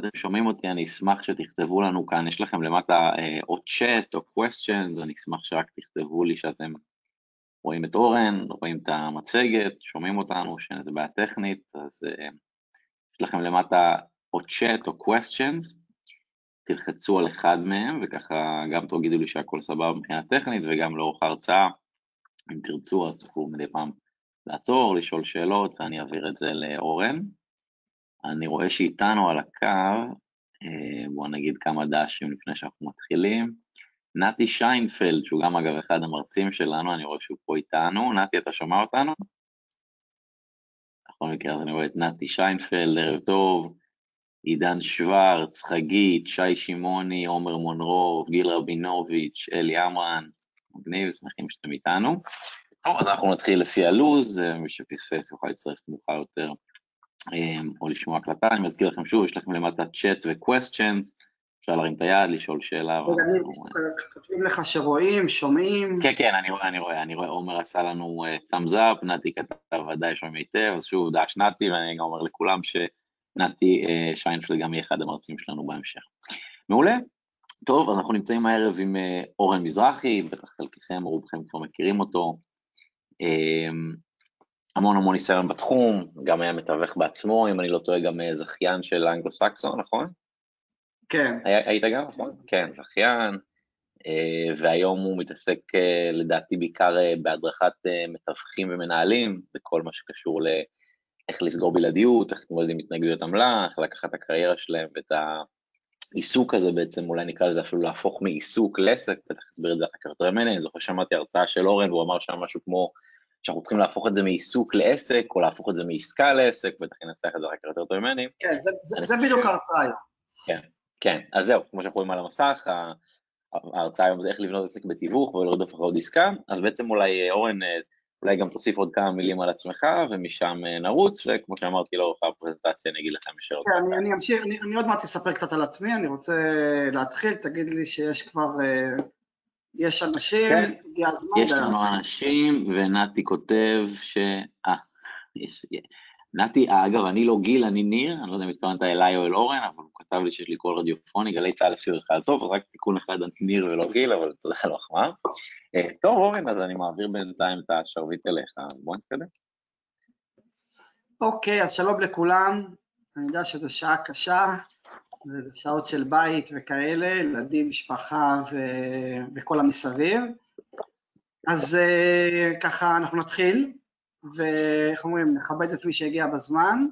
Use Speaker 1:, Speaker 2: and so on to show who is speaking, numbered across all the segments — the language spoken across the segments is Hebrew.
Speaker 1: אתם שומעים אותי, אני אשמח שתכתבו לנו כאן, יש לכם למטה או צ'אט או questions, אני אשמח שרק תכתבו לי שאתם רואים את אורן, רואים את המצגת, שומעים אותנו, שאין איזה בעיה טכנית, אז יש לכם למטה או צ'אט או questions, תלחצו על אחד מהם, וככה גם תגידו לי שהכל סבבה מבחינה טכנית, וגם לאורך ההרצאה, אם תרצו, אז תוכלו מדי פעם לעצור, לשאול שאלות, ואני אעביר את זה לאורן. אני רואה שאיתנו על הקו, אה, בואו נגיד כמה דשים לפני שאנחנו מתחילים. נתי שיינפלד, שהוא גם אגב אחד המרצים שלנו, אני רואה שהוא פה איתנו. נתי, אתה שומע אותנו? בכל מקרה, אז אני רואה את נתי שיינפלד, ערב טוב. עידן שוורץ, חגית, שי שמעוני, עומר מונרוב, גיל רבינוביץ', אלי עמרן, מגניב, שמחים שאתם איתנו. טוב, אז אנחנו נתחיל לפי הלו"ז, אה, מי שפספס יוכל להצטרף מאוחר יותר או לשמוע הקלטה. אני מזכיר לכם שוב, יש לכם למטה צ'אט ו-questions, אפשר להרים את היד, לשאול שאלה.
Speaker 2: כותבים לך שרואים, שומעים.
Speaker 1: כן, כן, אני רואה, אני רואה, אני רואה, עומר עשה לנו אה, thumbs up, נתי כתב ודאי שומעים היטב, אז שוב, דש נתי, ואני גם אומר לכולם ש... נתי אה, שיינפלד גם יהיה אחד המרצים שלנו בהמשך. מעולה. טוב, אנחנו נמצאים הערב עם אה, אורן מזרחי, בטח חלקכם רובכם כבר מכירים אותו. המון המון ניסיון בתחום, גם היה מתווך בעצמו, אם אני לא טועה, גם אה, זכיין של אנגלו-סקסון, נכון?
Speaker 2: כן.
Speaker 1: היה, היית גם, נכון? כן, זכיין, והיום הוא מתעסק לדעתי בעיקר בהדרכת מתווכים ומנהלים, בכל מה שקשור ל... איך לסגור בלעדיות, איך להתמודד עם התנגדויות עמלה, איך לקחת את הקריירה שלהם ואת העיסוק הזה בעצם, אולי נקרא לזה אפילו להפוך מעיסוק לעסק, בטח אסביר את זה אחר כך יותר ממני, אני זוכר שמעתי הרצאה של אורן והוא אמר שם משהו כמו שאנחנו צריכים להפוך את זה מעיסוק לעסק, או להפוך את זה מעסקה לעסק, בטח ינצח את זה כך יותר טוב ממני.
Speaker 2: כן, זה, זה, בדיוק ההרצאה היום.
Speaker 1: כן, כן, אז זהו, כמו שאנחנו רואים על המסך, ההרצאה היום זה איך לבנות עסק בתיווך ולרדוף אחרי עוד עסקה, אז בעצם אולי אורן אולי גם תוסיף עוד כמה מילים על עצמך, ומשם אה, נרוץ, וכמו שאמרתי לאורך הפרזנטציה, אני אגיד לכם שאלות.
Speaker 2: כן, אני, אני אמשיך, אני, אני עוד מעט אספר קצת על עצמי, אני רוצה להתחיל, תגיד לי שיש כבר, יש אנשים,
Speaker 1: כן, הגיע הזמן. יש לנו אנשים, ונתי כותב ש... אה, יש... נתי, אגב, אני לא גיל, אני ניר, אני לא יודע אם התכוונת אליי או אל אורן, אבל הוא כתב לי שיש לי קול רדיופוני, גלי צה"ל הפסיד אותך על טוב, אז רק תיקון אחד, אני ניר ולא גיל, אבל תודה על המחמאה. אה, טוב, אורן, אז אני מעביר בינתיים את השרביט אליך, בוא נתקדם.
Speaker 2: אוקיי, אז שלום לכולם, אני יודע שזו שעה קשה, וזה שעות של בית וכאלה, ילדים, משפחה ו... וכל המסביב. אז אה, ככה אנחנו נתחיל. ואיך אומרים, נכבד את מי שהגיע בזמן,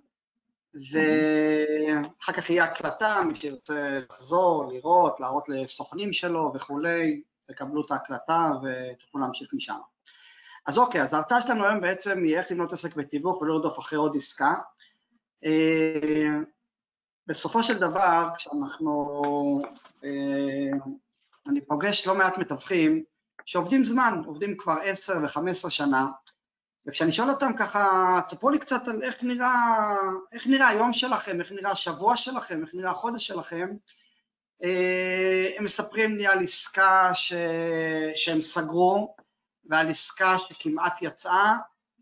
Speaker 2: ואחר כך יהיה הקלטה, מי שירצה לחזור, לראות, להראות לסוכנים שלו וכולי, תקבלו את ההקלטה ותוכלו להמשיך משם. אז אוקיי, אז ההרצאה שלנו היום בעצם היא איך לבנות עסק בתיווך ולא לרדוף אחרי עוד עסקה. בסופו של דבר, כשאנחנו, אה, אני פוגש לא מעט מתווכים שעובדים זמן, עובדים כבר עשר וחמש שנה, וכשאני שואל אותם ככה, תספרו לי קצת על איך נראה, איך נראה היום שלכם, איך נראה השבוע שלכם, איך נראה החודש שלכם, אה, הם מספרים לי על עסקה ש... שהם סגרו, ועל עסקה שכמעט יצאה,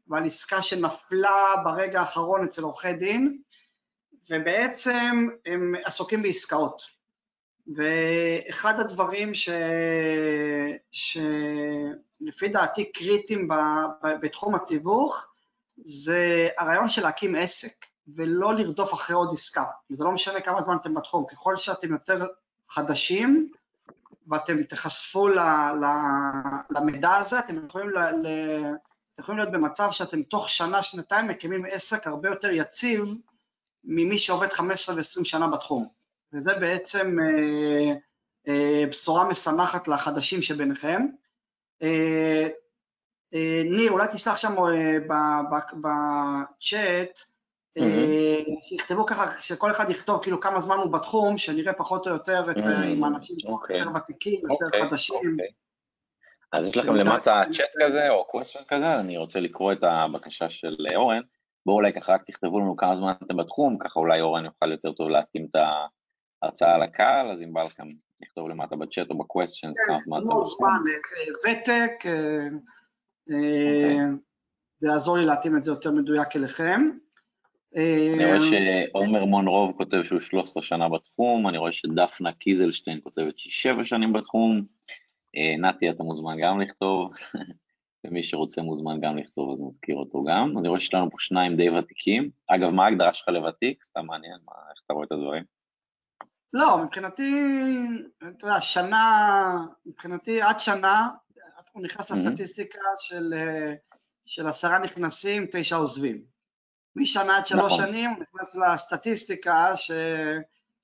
Speaker 2: ועל עסקה שנפלה ברגע האחרון אצל עורכי דין, ובעצם הם עסוקים בעסקאות. ואחד הדברים ש... שלפי דעתי קריטיים ב... בתחום התיווך זה הרעיון של להקים עסק ולא לרדוף אחרי עוד עסקה. וזה לא משנה כמה זמן אתם בתחום, ככל שאתם יותר חדשים ואתם תיחשפו ל... ל... למידע הזה, אתם יכולים, ל... ל... אתם יכולים להיות במצב שאתם תוך שנה, שנתיים מקימים עסק הרבה יותר יציב ממי שעובד 15 ו-20 שנה בתחום. וזה בעצם אה, אה, בשורה משמחת לחדשים שביניכם. אה, אה, ניר, אולי תשלח שם אה, בצ'אט, אה, mm-hmm. שיכתבו ככה, שכל אחד יכתוב כאילו כמה זמן הוא בתחום, שנראה פחות או יותר את, mm-hmm. עם אנשים okay. יותר ותיקים, okay. יותר אוקיי, חדשים. Okay. אוקיי.
Speaker 1: אז יש לכם למטה צ'אט כזה או קווסטר כזה, אני רוצה לקרוא את הבקשה של אורן. בואו אולי ככה רק תכתבו לנו כמה זמן אתם בתחום, ככה אולי אורן יוכל יותר טוב להתאים את ה... הרצאה לקהל, אז אם בא לכם לכתוב למטה בצ'אט או בקווסטיונס
Speaker 2: כמה זמן אתם רוצים. ותק, אה, אה, זה יעזור לי להתאים את זה יותר מדויק אליכם.
Speaker 1: אני רואה שעומר מונרוב כותב שהוא 13 שנה בתחום, אני רואה שדפנה קיזלשטיין כותבת שהיא 7 שנים בתחום, נתי, אתה מוזמן גם לכתוב, ומי שרוצה מוזמן גם לכתוב, אז נזכיר אותו גם. אני רואה שיש לנו פה שניים די ותיקים. אגב, מה ההגדרה שלך לוותיק? סתם מעניין, מה, איך אתה רואה את הדברים?
Speaker 2: לא, מבחינתי, אתה יודע, שנה, מבחינתי עד שנה, הוא נכנס לסטטיסטיקה של, של עשרה נכנסים, תשע עוזבים. משנה עד שלוש נכון. שנים הוא נכנס לסטטיסטיקה ש,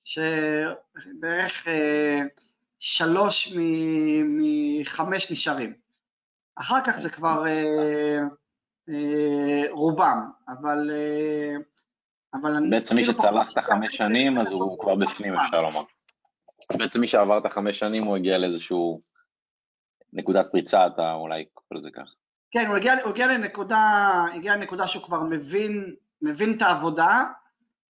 Speaker 2: שבערך אה, שלוש מחמש נשארים. אחר כך זה כבר אה, אה, רובם, אבל... אה, אבל
Speaker 1: בעצם מי כאילו שצלח את החמש שנים, אז הוא כבר בפנים, אפשר לומר. בעצם מי שעבר את החמש שנים, הוא הגיע לאיזשהו נקודת פריצה, אתה אולי קורא לזה כך.
Speaker 2: כן, הוא הגיע, הוא הגיע לנקודה, הגיע לנקודה שהוא כבר מבין, מבין את העבודה,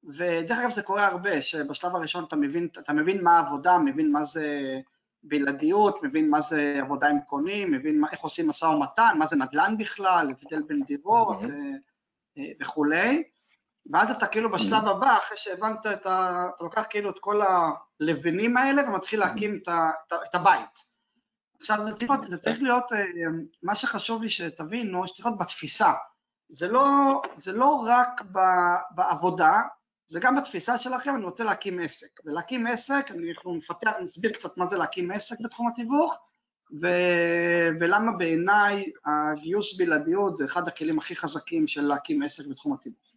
Speaker 2: ודרך אגב זה קורה הרבה, שבשלב הראשון אתה מבין, אתה מבין מה העבודה, מבין מה זה בלעדיות, מבין מה זה עבודה עם קונים, מבין מה, איך עושים משא ומתן, מה זה נדל"ן בכלל, הבדל בין דירות mm-hmm. וכולי, ואז אתה כאילו בשלב הבא, אחרי שהבנת את ה... אתה לוקח כאילו את כל הלבנים האלה ומתחיל להקים את, ה, את הבית. עכשיו זה צריך, להיות, זה צריך להיות, אה, מה שחשוב לי שתבינו, שצריך להיות בתפיסה. זה לא, זה לא רק בעבודה, זה גם בתפיסה שלכם, אני רוצה להקים עסק. ולהקים עסק, אנחנו נפתח, נסביר קצת מה זה להקים עסק בתחום התיווך, ו... ולמה בעיניי הגיוס בלעדיות זה אחד הכלים הכי חזקים של להקים עסק בתחום התיווך.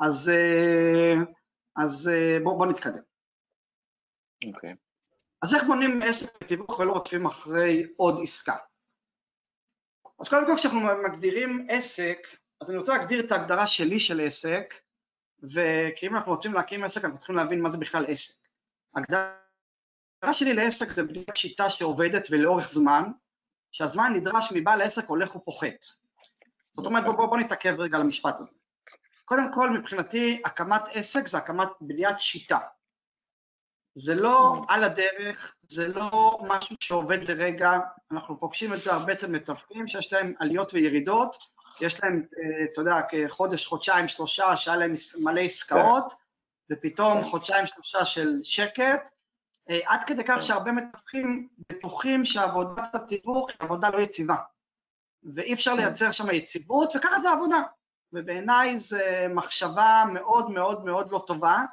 Speaker 2: אז, אה, אז בואו בוא נתקדם.
Speaker 1: אוקיי. Okay.
Speaker 2: אז איך בונים עסק בתיווך ולא רודפים אחרי עוד עסקה? אז קודם כל כשאנחנו מגדירים עסק, אז אני רוצה להגדיר את ההגדרה שלי של עסק, וכי אם אנחנו רוצים להקים עסק, אנחנו צריכים להבין מה זה בכלל עסק. ההגדרה שלי לעסק זה בניית שיטה שעובדת ולאורך זמן, שהזמן נדרש מבעל העסק הולך ופוחת. זאת אומרת, בואו בוא, בוא נתעכב רגע על המשפט הזה. קודם כל, מבחינתי, הקמת עסק זה הקמת בניית שיטה. זה לא על הדרך, זה לא משהו שעובד לרגע, אנחנו פוגשים את זה הרבה אצל מתווכים שיש להם עליות וירידות, יש להם, אה, אתה יודע, כחודש, חודשיים, שלושה, שהיה להם מלא עסקאות, ופתאום חודשיים, שלושה של שקט, אה, עד כדי כך שהרבה מתווכים בטוחים שעבודת התיווך היא עבודה לא יציבה, ואי אפשר לייצר שם יציבות, וככה זה עבודה. ובעיניי זו מחשבה מאוד מאוד מאוד לא טובה,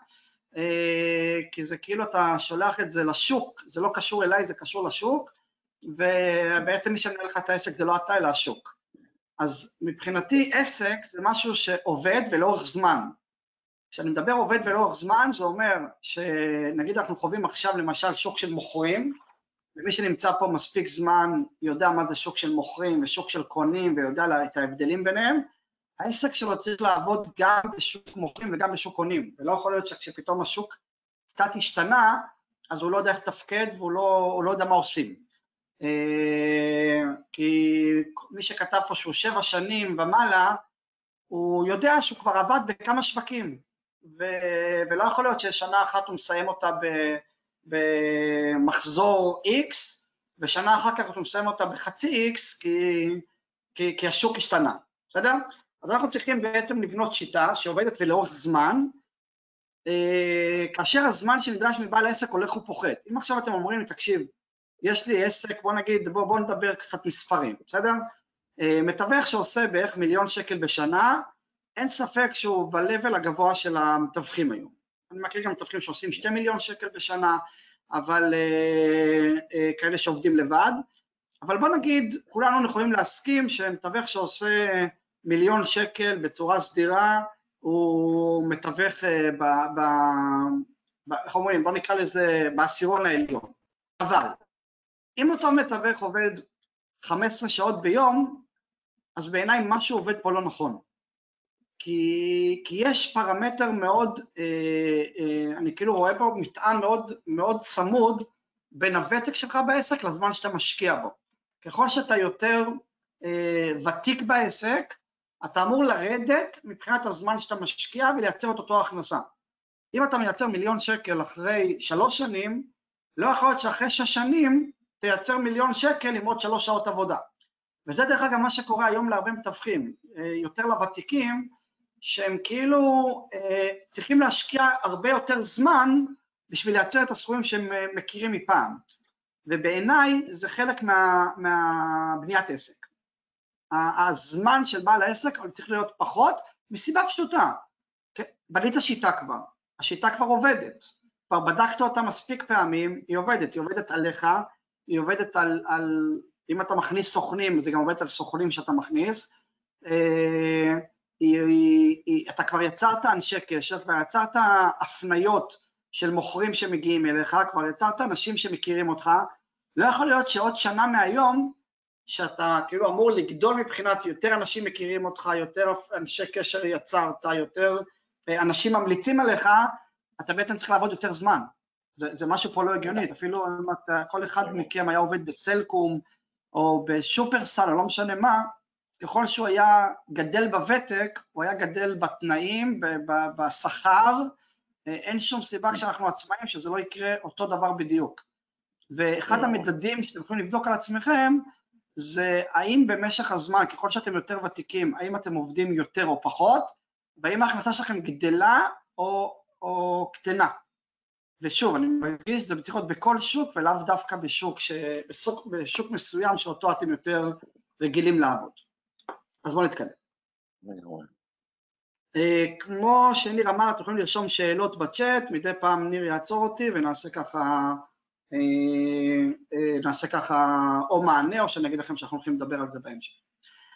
Speaker 2: אה, כי זה כאילו אתה שולח את זה לשוק, זה לא קשור אליי, זה קשור לשוק, ובעצם מי שמנהל לך את העסק זה לא אתה, אלא השוק. אז מבחינתי עסק זה משהו שעובד ולאורך זמן. כשאני מדבר עובד ולאורך זמן, זה אומר שנגיד אנחנו חווים עכשיו למשל שוק של מוכרים, ומי שנמצא פה מספיק זמן יודע מה זה שוק של מוכרים ושוק של קונים ויודע את ההבדלים ביניהם, העסק שלו צריך לעבוד גם בשוק מוכרים וגם בשוק קונים, ולא יכול להיות שכשפתאום השוק קצת השתנה, אז הוא לא יודע איך לתפקד והוא לא, לא יודע מה עושים. אה, כי מי שכתב פה שהוא שבע שנים ומעלה, הוא יודע שהוא כבר עבד בכמה שווקים, ו, ולא יכול להיות ששנה אחת הוא מסיים אותה ב, במחזור X, ושנה אחר כך הוא מסיים אותה בחצי X, כי, כי, כי השוק השתנה, בסדר? אז אנחנו צריכים בעצם לבנות שיטה שעובדת ולאורך זמן, אה, כאשר הזמן שנדרש מבעל העסק הולך ופוחת. אם עכשיו אתם אומרים, תקשיב, יש לי עסק, בוא נגיד, בוא, בוא נדבר קצת מספרים, בסדר? אה, מתווך שעושה בערך מיליון שקל בשנה, אין ספק שהוא ב-level הגבוה של המתווכים היום. אני מכיר גם מתווכים שעושים שתי מיליון שקל בשנה, אבל אה, אה, כאלה שעובדים לבד. אבל בוא נגיד, כולנו יכולים להסכים שמתווך שעושה מיליון שקל בצורה סדירה, הוא מתווך אה, ב... ב, ב איך אומרים? בוא נקרא לזה בעשירון העליון. אבל אם אותו מתווך עובד 15 שעות ביום, אז בעיניי משהו עובד פה לא נכון. כי, כי יש פרמטר מאוד, אה, אה, אני כאילו רואה פה מטען מאוד, מאוד צמוד בין הוותק שלך בעסק לזמן שאתה משקיע בו. ככל שאתה יותר אה, ותיק בעסק, אתה אמור לרדת מבחינת הזמן שאתה משקיע ולייצר את אותו הכנסה. אם אתה מייצר מיליון שקל אחרי שלוש שנים, לא יכול להיות שאחרי שש שנים תייצר מיליון שקל עם עוד שלוש שעות עבודה. וזה דרך אגב מה שקורה היום להרבה מתווכים, אה, יותר לוותיקים, שהם כאילו אה, צריכים להשקיע הרבה יותר זמן בשביל לייצר את הסכומים שהם אה, מכירים מפעם, ובעיניי זה חלק מה, מהבניית עסק. הזמן של בעל העסק צריך להיות פחות, מסיבה פשוטה, כן? בנית שיטה כבר, השיטה כבר עובדת, כבר בדקת אותה מספיק פעמים, היא עובדת, היא עובדת עליך, היא עובדת על, על אם אתה מכניס סוכנים, זה גם עובד על סוכנים שאתה מכניס, אה, היא, היא, היא, אתה כבר יצרת אנשי קשר, כבר יצרת הפניות של מוכרים שמגיעים אליך, כבר יצרת אנשים שמכירים אותך, לא יכול להיות שעוד שנה מהיום, שאתה כאילו אמור לגדול מבחינת יותר אנשים מכירים אותך, יותר אנשי קשר יצרת, יותר אה, אנשים ממליצים עליך, אתה בעצם צריך לעבוד יותר זמן. זה, זה משהו פה לא הגיוני, אפילו אם אתה, כל אחד מכם היה עובד בסלקום או בשופרסל או לא משנה מה, ככל שהוא היה גדל בוותק, הוא היה גדל בתנאים, בשכר, אה, אין שום סיבה כשאנחנו עצמאים שזה לא יקרה אותו דבר בדיוק. ואחד המדדים שאתם יכולים לבדוק על עצמכם, זה האם במשך הזמן, ככל שאתם יותר ותיקים, האם אתם עובדים יותר או פחות, והאם ההכנסה שלכם גדלה או, או קטנה. ושוב, אני מרגיש שזה צריך להיות בכל שוק ולאו דווקא בשוק, ש... בשוק, בשוק מסוים שאותו אתם יותר רגילים לעבוד. אז בואו נתקדם. אה, כמו שניר אמר, אתם יכולים לרשום שאלות בצ'אט, מדי פעם ניר יעצור אותי ונעשה ככה, אה, אה, נעשה ככה או מענה או שאני אגיד לכם שאנחנו הולכים לדבר על זה בהמשך.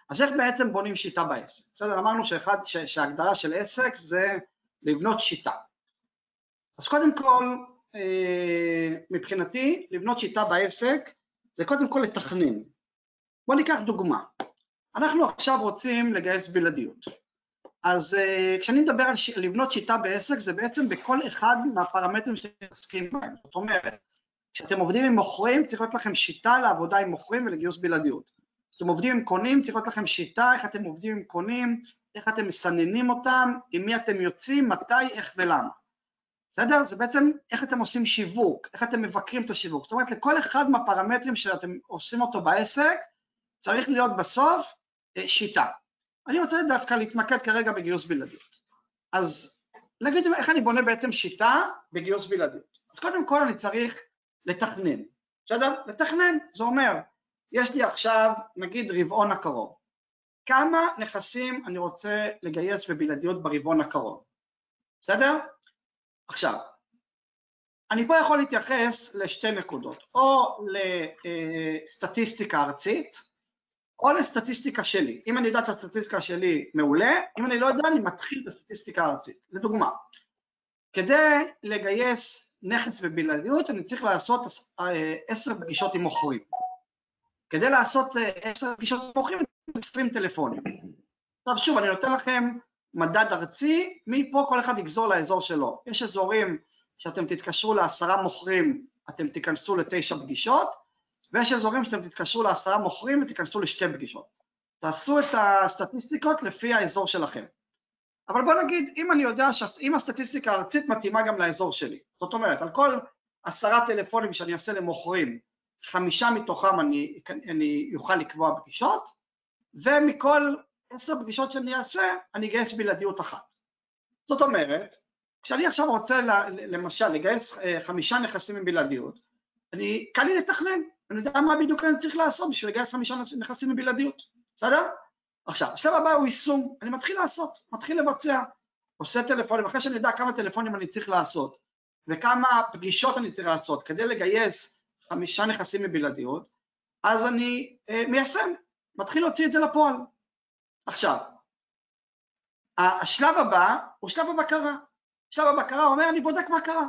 Speaker 2: אז איך בעצם בונים שיטה בעסק? בסדר, אמרנו שאחד, שההגדרה של עסק זה לבנות שיטה. אז קודם כל, מבחינתי, לבנות שיטה בעסק זה קודם כל לתכנן. בואו ניקח דוגמה. אנחנו עכשיו רוצים לגייס בלעדיות. אז uh, כשאני מדבר על ש... לבנות שיטה בעסק, זה בעצם בכל אחד מהפרמטרים שאתם מתעסקים בהם. זאת אומרת, כשאתם עובדים עם מוכרים, צריך להיות לכם שיטה לעבודה עם מוכרים ולגיוס בלעדיות. כשאתם עובדים עם קונים, צריך להיות לכם שיטה איך אתם עובדים עם קונים, איך אתם מסננים אותם, עם מי אתם יוצאים, מתי, איך ולמה. בסדר? זה בעצם איך אתם עושים שיווק, איך אתם מבקרים את השיווק. זאת אומרת, לכל אחד מהפרמטרים שאתם עושים אותו בעסק, צריך להיות בסוף אה, שיטה. אני רוצה דווקא להתמקד כרגע בגיוס בלעדיות. אז נגיד איך אני בונה בעצם שיטה בגיוס בלעדיות. אז קודם כל אני צריך לתכנן, בסדר? לתכנן, זה אומר, יש לי עכשיו נגיד רבעון הקרוב, כמה נכסים אני רוצה לגייס בבלעדיות ברבעון הקרוב, בסדר? עכשיו, אני פה יכול להתייחס לשתי נקודות, או לסטטיסטיקה ארצית, או לסטטיסטיקה שלי. אם אני יודעת שהסטטיסטיקה שלי מעולה, אם אני לא יודע, אני מתחיל את הסטטיסטיקה הארצית. לדוגמה, כדי לגייס נכס בבלעדיות, אני צריך לעשות אה, עשר פגישות עם מוכרים. כדי לעשות אה, עשר פגישות עם מוכרים, אני צריך עשרים טלפונים. עכשיו שוב, אני נותן לכם מדד ארצי, מפה כל אחד יגזור לאזור שלו. יש אזורים שאתם תתקשרו לעשרה מוכרים, אתם תיכנסו לתשע פגישות, ויש אזורים שאתם תתקשרו לעשרה מוכרים ותיכנסו לשתי פגישות. תעשו את הסטטיסטיקות לפי האזור שלכם. אבל בוא נגיד, אם אני יודע שאם הסטטיסטיקה הארצית מתאימה גם לאזור שלי, זאת אומרת, על כל עשרה טלפונים שאני אעשה למוכרים, חמישה מתוכם אני, אני אוכל לקבוע פגישות, ומכל עשר פגישות שאני אעשה, אני אגייס בלעדיות אחת. זאת אומרת, כשאני עכשיו רוצה למשל לגייס אה, חמישה נכסים עם בלעדיות, אני, קל לי לתכנן, אני יודע מה בדיוק אני צריך לעשות בשביל לגייס חמישה נכסים מבלעדיות, בסדר? עכשיו, השלב הבא הוא יישום, אני מתחיל לעשות, מתחיל לבצע, עושה טלפונים, אחרי שאני יודע כמה טלפונים אני צריך לעשות וכמה פגישות אני צריך לעשות כדי לגייס חמישה נכסים מבלעדיות, אז אני אה, מיישם, מתחיל להוציא את זה לפועל. עכשיו, השלב הבא הוא שלב הבקרה. שלב הבקרה אומר, אני בודק מה קרה.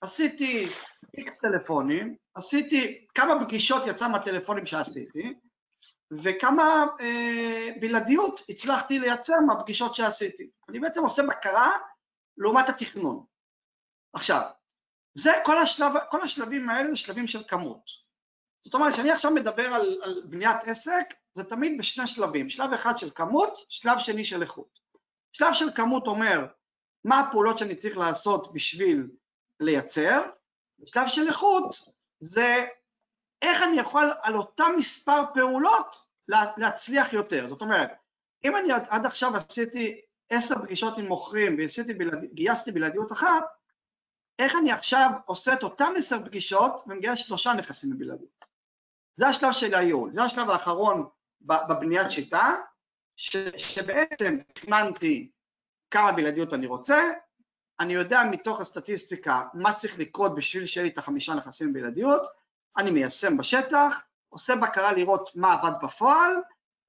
Speaker 2: עשיתי איקס טלפונים, עשיתי כמה פגישות יצא מהטלפונים שעשיתי, וכמה אה, בלעדיות הצלחתי לייצר מהפגישות שעשיתי. אני בעצם עושה בקרה לעומת התכנון. עכשיו, זה כל, השלב, כל השלבים האלה זה שלבים של כמות. זאת אומרת, כשאני עכשיו מדבר על, על בניית עסק, זה תמיד בשני שלבים, שלב אחד של כמות, שלב שני של איכות. שלב של כמות אומר מה הפעולות שאני צריך לעשות בשביל לייצר, בשלב של איכות זה איך אני יכול על אותם מספר פעולות להצליח יותר. זאת אומרת, אם אני עד עכשיו עשיתי עשר פגישות עם מוכרים וגייסתי בלעדיות אחת, איך אני עכשיו עושה את אותם עשר פגישות ומגייס שלושה נכסים בבלעדיות. זה השלב של הייעול, זה השלב האחרון בבניית שיטה, ש, שבעצם תכננתי כמה בלעדיות אני רוצה, אני יודע מתוך הסטטיסטיקה מה צריך לקרות בשביל שיהיה לי את החמישה נכסים בבלעדיות, אני מיישם בשטח, עושה בקרה לראות מה עבד בפועל,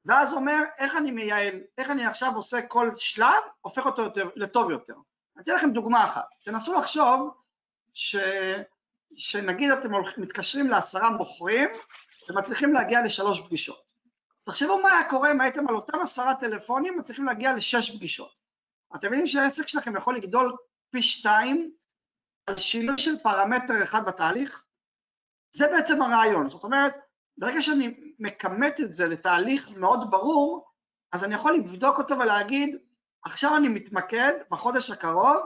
Speaker 2: ואז אומר איך אני מייעל, איך אני עכשיו עושה כל שלב, הופך אותו יותר, לטוב יותר. אני אתן לכם דוגמה אחת, תנסו לחשוב ש... שנגיד אתם מתקשרים לעשרה מוכרים ומצליחים להגיע לשלוש פגישות. תחשבו מה היה קורה אם הייתם על אותם עשרה טלפונים מצליחים להגיע לשש פגישות. אתם מבינים שהעסק שלכם יכול לגדול פי שתיים על שינוי של פרמטר אחד בתהליך? זה בעצם הרעיון, זאת אומרת, ברגע שאני מכמת את זה לתהליך מאוד ברור, אז אני יכול לבדוק אותו ולהגיד, עכשיו אני מתמקד בחודש הקרוב,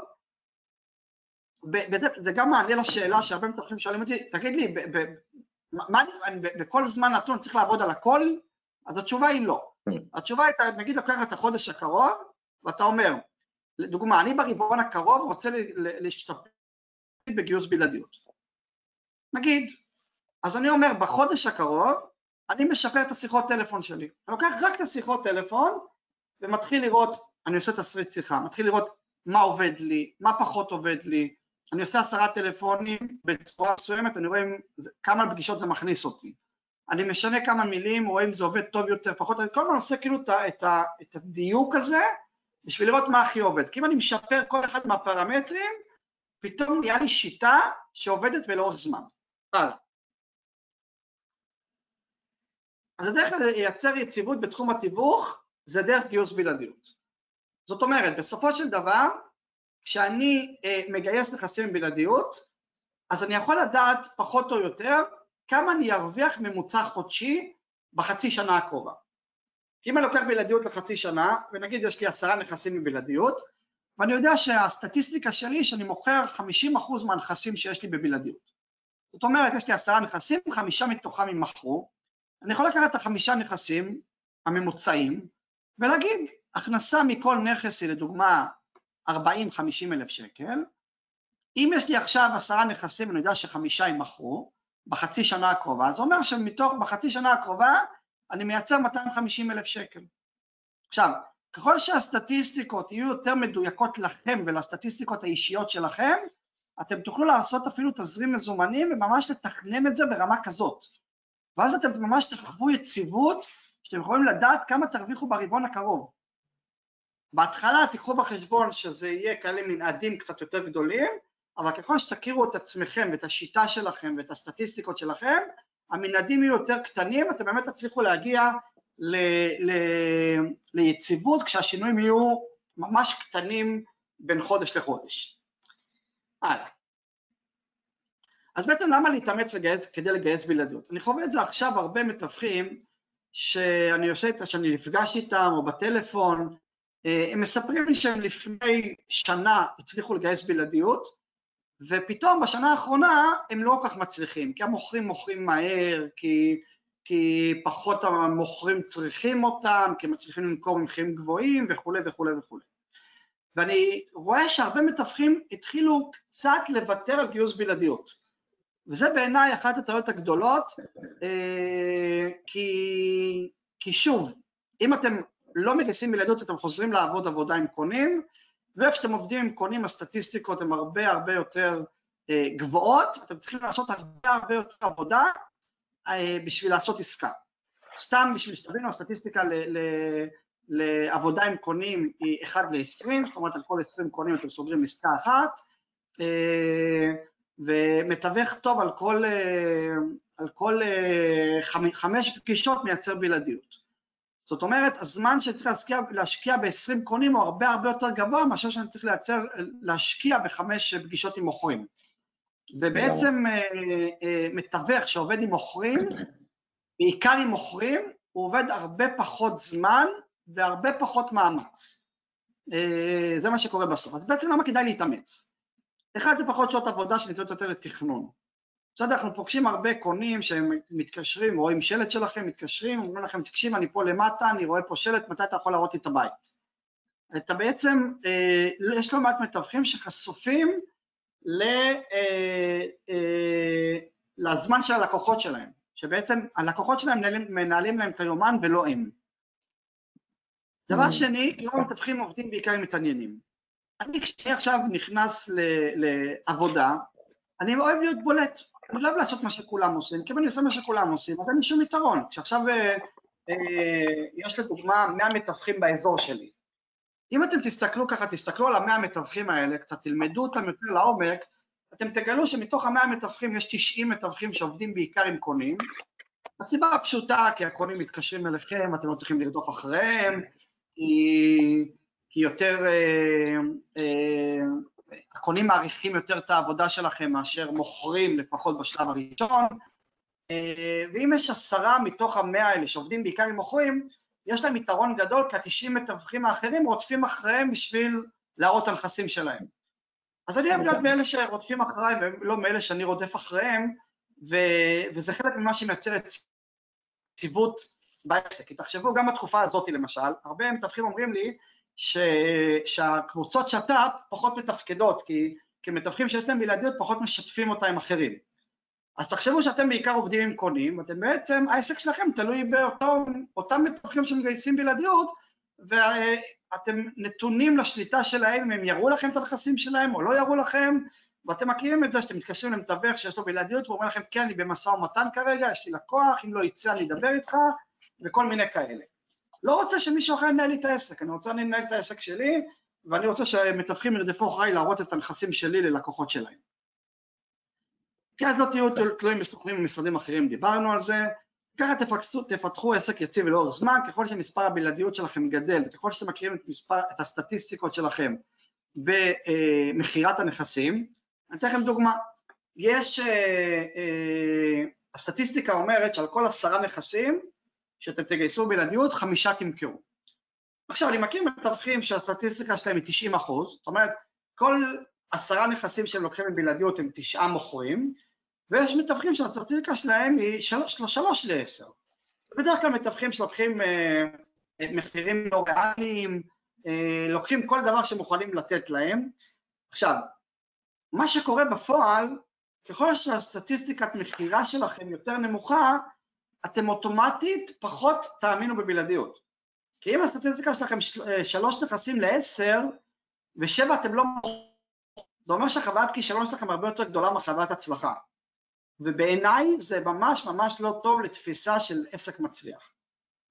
Speaker 2: וזה, זה גם מענה לשאלה שהרבה מתווכים שואלים אותי, תגיד לי, ב, ב, מה, אני, בכל זמן נתון צריך לעבוד על הכל? אז התשובה היא לא. כן. התשובה היא, נגיד לוקח את החודש הקרוב, ואתה אומר, לדוגמה, אני ברבעון הקרוב רוצה להשתפר בגיוס בלעדיות. נגיד, אז אני אומר, בחודש הקרוב אני משפר את השיחות טלפון שלי. אני לוקח רק את השיחות טלפון ומתחיל לראות, אני עושה תסריט שיחה, מתחיל לראות מה עובד לי, מה פחות עובד לי, אני עושה עשרה טלפונים בצורה מסוימת, אני רואה כמה פגישות זה מכניס אותי. אני משנה כמה מילים, רואה אם זה עובד טוב יותר, פחות, אני כל הזמן עושה כאילו את, את, את הדיוק הזה בשביל לראות מה הכי עובד. כי אם אני משפר כל אחד מהפרמטרים, פתאום נהיה לי שיטה שעובדת ולאורך זמן. הלאה. אז הדרך לייצר יציבות בתחום התיווך זה דרך גיוס בלעדיות. זאת אומרת, בסופו של דבר, כשאני אה, מגייס נכסים עם בלעדיות, אז אני יכול לדעת פחות או יותר כמה אני ארוויח ממוצע חודשי בחצי שנה הקרובה. אם אני לוקח בלעדיות לחצי שנה, ונגיד יש לי עשרה נכסים עם בלעדיות, ואני יודע שהסטטיסטיקה שלי שאני מוכר 50% מהנכסים שיש לי בבלעדיות. זאת אומרת, יש לי עשרה נכסים, חמישה מתוכם יימכרו, אני יכול לקחת את החמישה נכסים הממוצעים ולהגיד, הכנסה מכל נכס היא לדוגמה 40-50 אלף שקל, אם יש לי עכשיו עשרה נכסים ואני יודע שחמישה יימכרו בחצי שנה הקרובה, זה אומר שמתוך, בחצי שנה הקרובה אני מייצר 250 אלף שקל. עכשיו, ככל שהסטטיסטיקות יהיו יותר מדויקות לכם ולסטטיסטיקות האישיות שלכם, אתם תוכלו לעשות אפילו תזרים מזומנים וממש לתכנן את זה ברמה כזאת. ואז אתם ממש תחוו יציבות שאתם יכולים לדעת כמה תרוויחו ברבעון הקרוב. בהתחלה תיקחו בחשבון שזה יהיה כאלה מנעדים קצת יותר גדולים, אבל ככל שתכירו את עצמכם ואת השיטה שלכם ואת הסטטיסטיקות שלכם, המנעדים יהיו יותר קטנים, אתם באמת תצליחו להגיע ל, ל, ליציבות כשהשינויים יהיו ממש קטנים בין חודש לחודש. הלאה. אז בעצם למה להתאמץ לגייס, כדי לגייס בלעדיות? אני חווה את זה עכשיו הרבה מתווכים שאני יושב איתה, שאני נפגש איתם או בטלפון, אה, הם מספרים לי שהם לפני שנה הצליחו לגייס בלעדיות, ופתאום בשנה האחרונה הם לא כל כך מצליחים, כי המוכרים מוכרים מהר, כי, כי פחות המוכרים צריכים אותם, כי הם מצליחים למכור במחירים גבוהים וכולי וכולי וכולי. ואני רואה שהרבה מתווכים התחילו קצת לוותר על גיוס בלעדיות. וזה בעיניי אחת הטעויות הגדולות, אה, כי, כי שוב, אם אתם לא מגייסים בלעדות אתם חוזרים לעבוד עבודה עם קונים, וכשאתם עובדים עם קונים הסטטיסטיקות הן הרבה הרבה יותר אה, גבוהות, אתם צריכים לעשות הרבה הרבה יותר עבודה אה, בשביל לעשות עסקה. סתם בשביל שתבינו, הסטטיסטיקה ל, ל, לעבודה עם קונים היא 1 ל-20, זאת אומרת על כל 20 קונים אתם סוגרים עסקה אחת, אה, ומתווך טוב על כל, אה, על כל אה, חמש פגישות מייצר בלעדיות. זאת אומרת, הזמן שצריך להשקיע, להשקיע ב-20 קונים הוא הרבה הרבה יותר גבוה מאשר שאני צריך לייצר, להשקיע בחמש פגישות עם מוכרים. ובעצם אה, מתווך שעובד עם מוכרים, בעיקר עם מוכרים, הוא עובד הרבה פחות זמן והרבה פחות מאמץ. זה מה שקורה בסוף. אז בעצם למה כדאי להתאמץ? אחד זה פחות שעות עבודה שניתנות יותר לתכנון. בסדר, אנחנו פוגשים הרבה קונים שהם מתקשרים, רואים שלט שלכם, מתקשרים, אומרים לכם, תקשיב, אני פה למטה, אני רואה פה שלט, מתי אתה יכול להראות לי את הבית? אתה בעצם, אה, יש לא מעט מתווכים שחשופים ל, אה, אה, לזמן של הלקוחות שלהם, שבעצם הלקוחות שלהם מנהלים, מנהלים להם את היומן ולא הם. דבר mm. שני, לא המתווכים עובדים בעיקר עם מתעניינים. אני כשאני עכשיו נכנס ל, לעבודה, אני אוהב להיות בולט, אני לא אוהב לעשות מה שכולם עושים, כי אם אני עושה מה שכולם עושים, אז אין לי שום יתרון. כשעכשיו אה, אה, יש לדוגמה 100 מתווכים באזור שלי, אם אתם תסתכלו ככה, תסתכלו על המאה המתווכים האלה, קצת תלמדו אותם יותר לעומק, אתם תגלו שמתוך המאה המתווכים יש 90 מתווכים שעובדים בעיקר עם קונים. הסיבה הפשוטה, כי הקונים מתקשרים אליכם, אתם לא צריכים לרדוף אחריהם, כי, כי יותר, אה, אה, הקונים מעריכים יותר את העבודה שלכם מאשר מוכרים, לפחות בשלב הראשון, אה, ואם יש עשרה מתוך המאה האלה שעובדים בעיקר עם מוכרים, יש להם יתרון גדול כי ה-90 מתווכים האחרים רודפים אחריהם בשביל להראות את הנכסים שלהם. אז אני אוהב להיות אוקיי. מאלה שרודפים אחריי ולא מאלה שאני רודף אחריהם, ו- וזה חלק ממה שמייצר יציבות בעסק. כי תחשבו, גם בתקופה הזאת למשל, הרבה מתווכים אומרים לי שהקבוצות שת"פ פחות מתפקדות, כי כמתווכים שיש להם בלעדיות פחות משתפים אותה עם אחרים. אז תחשבו שאתם בעיקר עובדים עם קונים, ואתם בעצם, העסק שלכם תלוי באותם מתווכים שמגייסים בלעדיות, ואתם נתונים לשליטה שלהם, אם הם יראו לכם את הנכסים שלהם או לא יראו לכם, ואתם מכירים את זה שאתם מתקשרים למתווך שיש לו בלעדיות ואומרים לכם כן, אני במשא ומתן כרגע, יש לי לקוח, אם לא יצא אני אדבר איתך, וכל מיני כאלה. לא רוצה שמישהו אחר ינהל לי את העסק, אני רוצה לנהל את העסק שלי, ואני רוצה שמתווכים ירדפו אחריי להראות את הנכסים שלי ללקוחות שלהם. כי אז לא תהיו תלויים בסוכנים ומשרדים אחרים, דיברנו על זה, ככה תפקסו, תפתחו עסק יציב לאורך זמן, ככל שמספר הבלעדיות שלכם גדל, וככל שאתם מכירים את, מספר, את הסטטיסטיקות שלכם במכירת הנכסים, אני אתן לכם דוגמה, יש, אה, אה, הסטטיסטיקה אומרת שעל כל עשרה נכסים שאתם תגייסו בלעדיות, חמישה תמכרו. עכשיו, אני מכיר מתווכים שהסטטיסטיקה שלהם היא 90 אחוז, זאת אומרת, כל עשרה נכסים שהם לוקחים בבלעדיות הם תשעה מוכרים, ויש מתווכים שהסטטיסטיקה שלהם היא שלוש, שלוש לעשר. בדרך כלל מתווכים שלוקחים אה, מחירים לא ריאליים, אה, לוקחים כל דבר שמוכנים לתת להם. עכשיו, מה שקורה בפועל, ככל שהסטטיסטיקת מכירה שלכם יותר נמוכה, אתם אוטומטית פחות תאמינו בבלעדיות. כי אם הסטטיסטיקה שלכם של, אה, שלוש נכסים לעשר, ושבע אתם לא זה אומר שהחוויית כישלון שלכם הרבה יותר גדולה מחוויית הצלחה. ובעיניי זה ממש ממש לא טוב לתפיסה של עסק מצליח.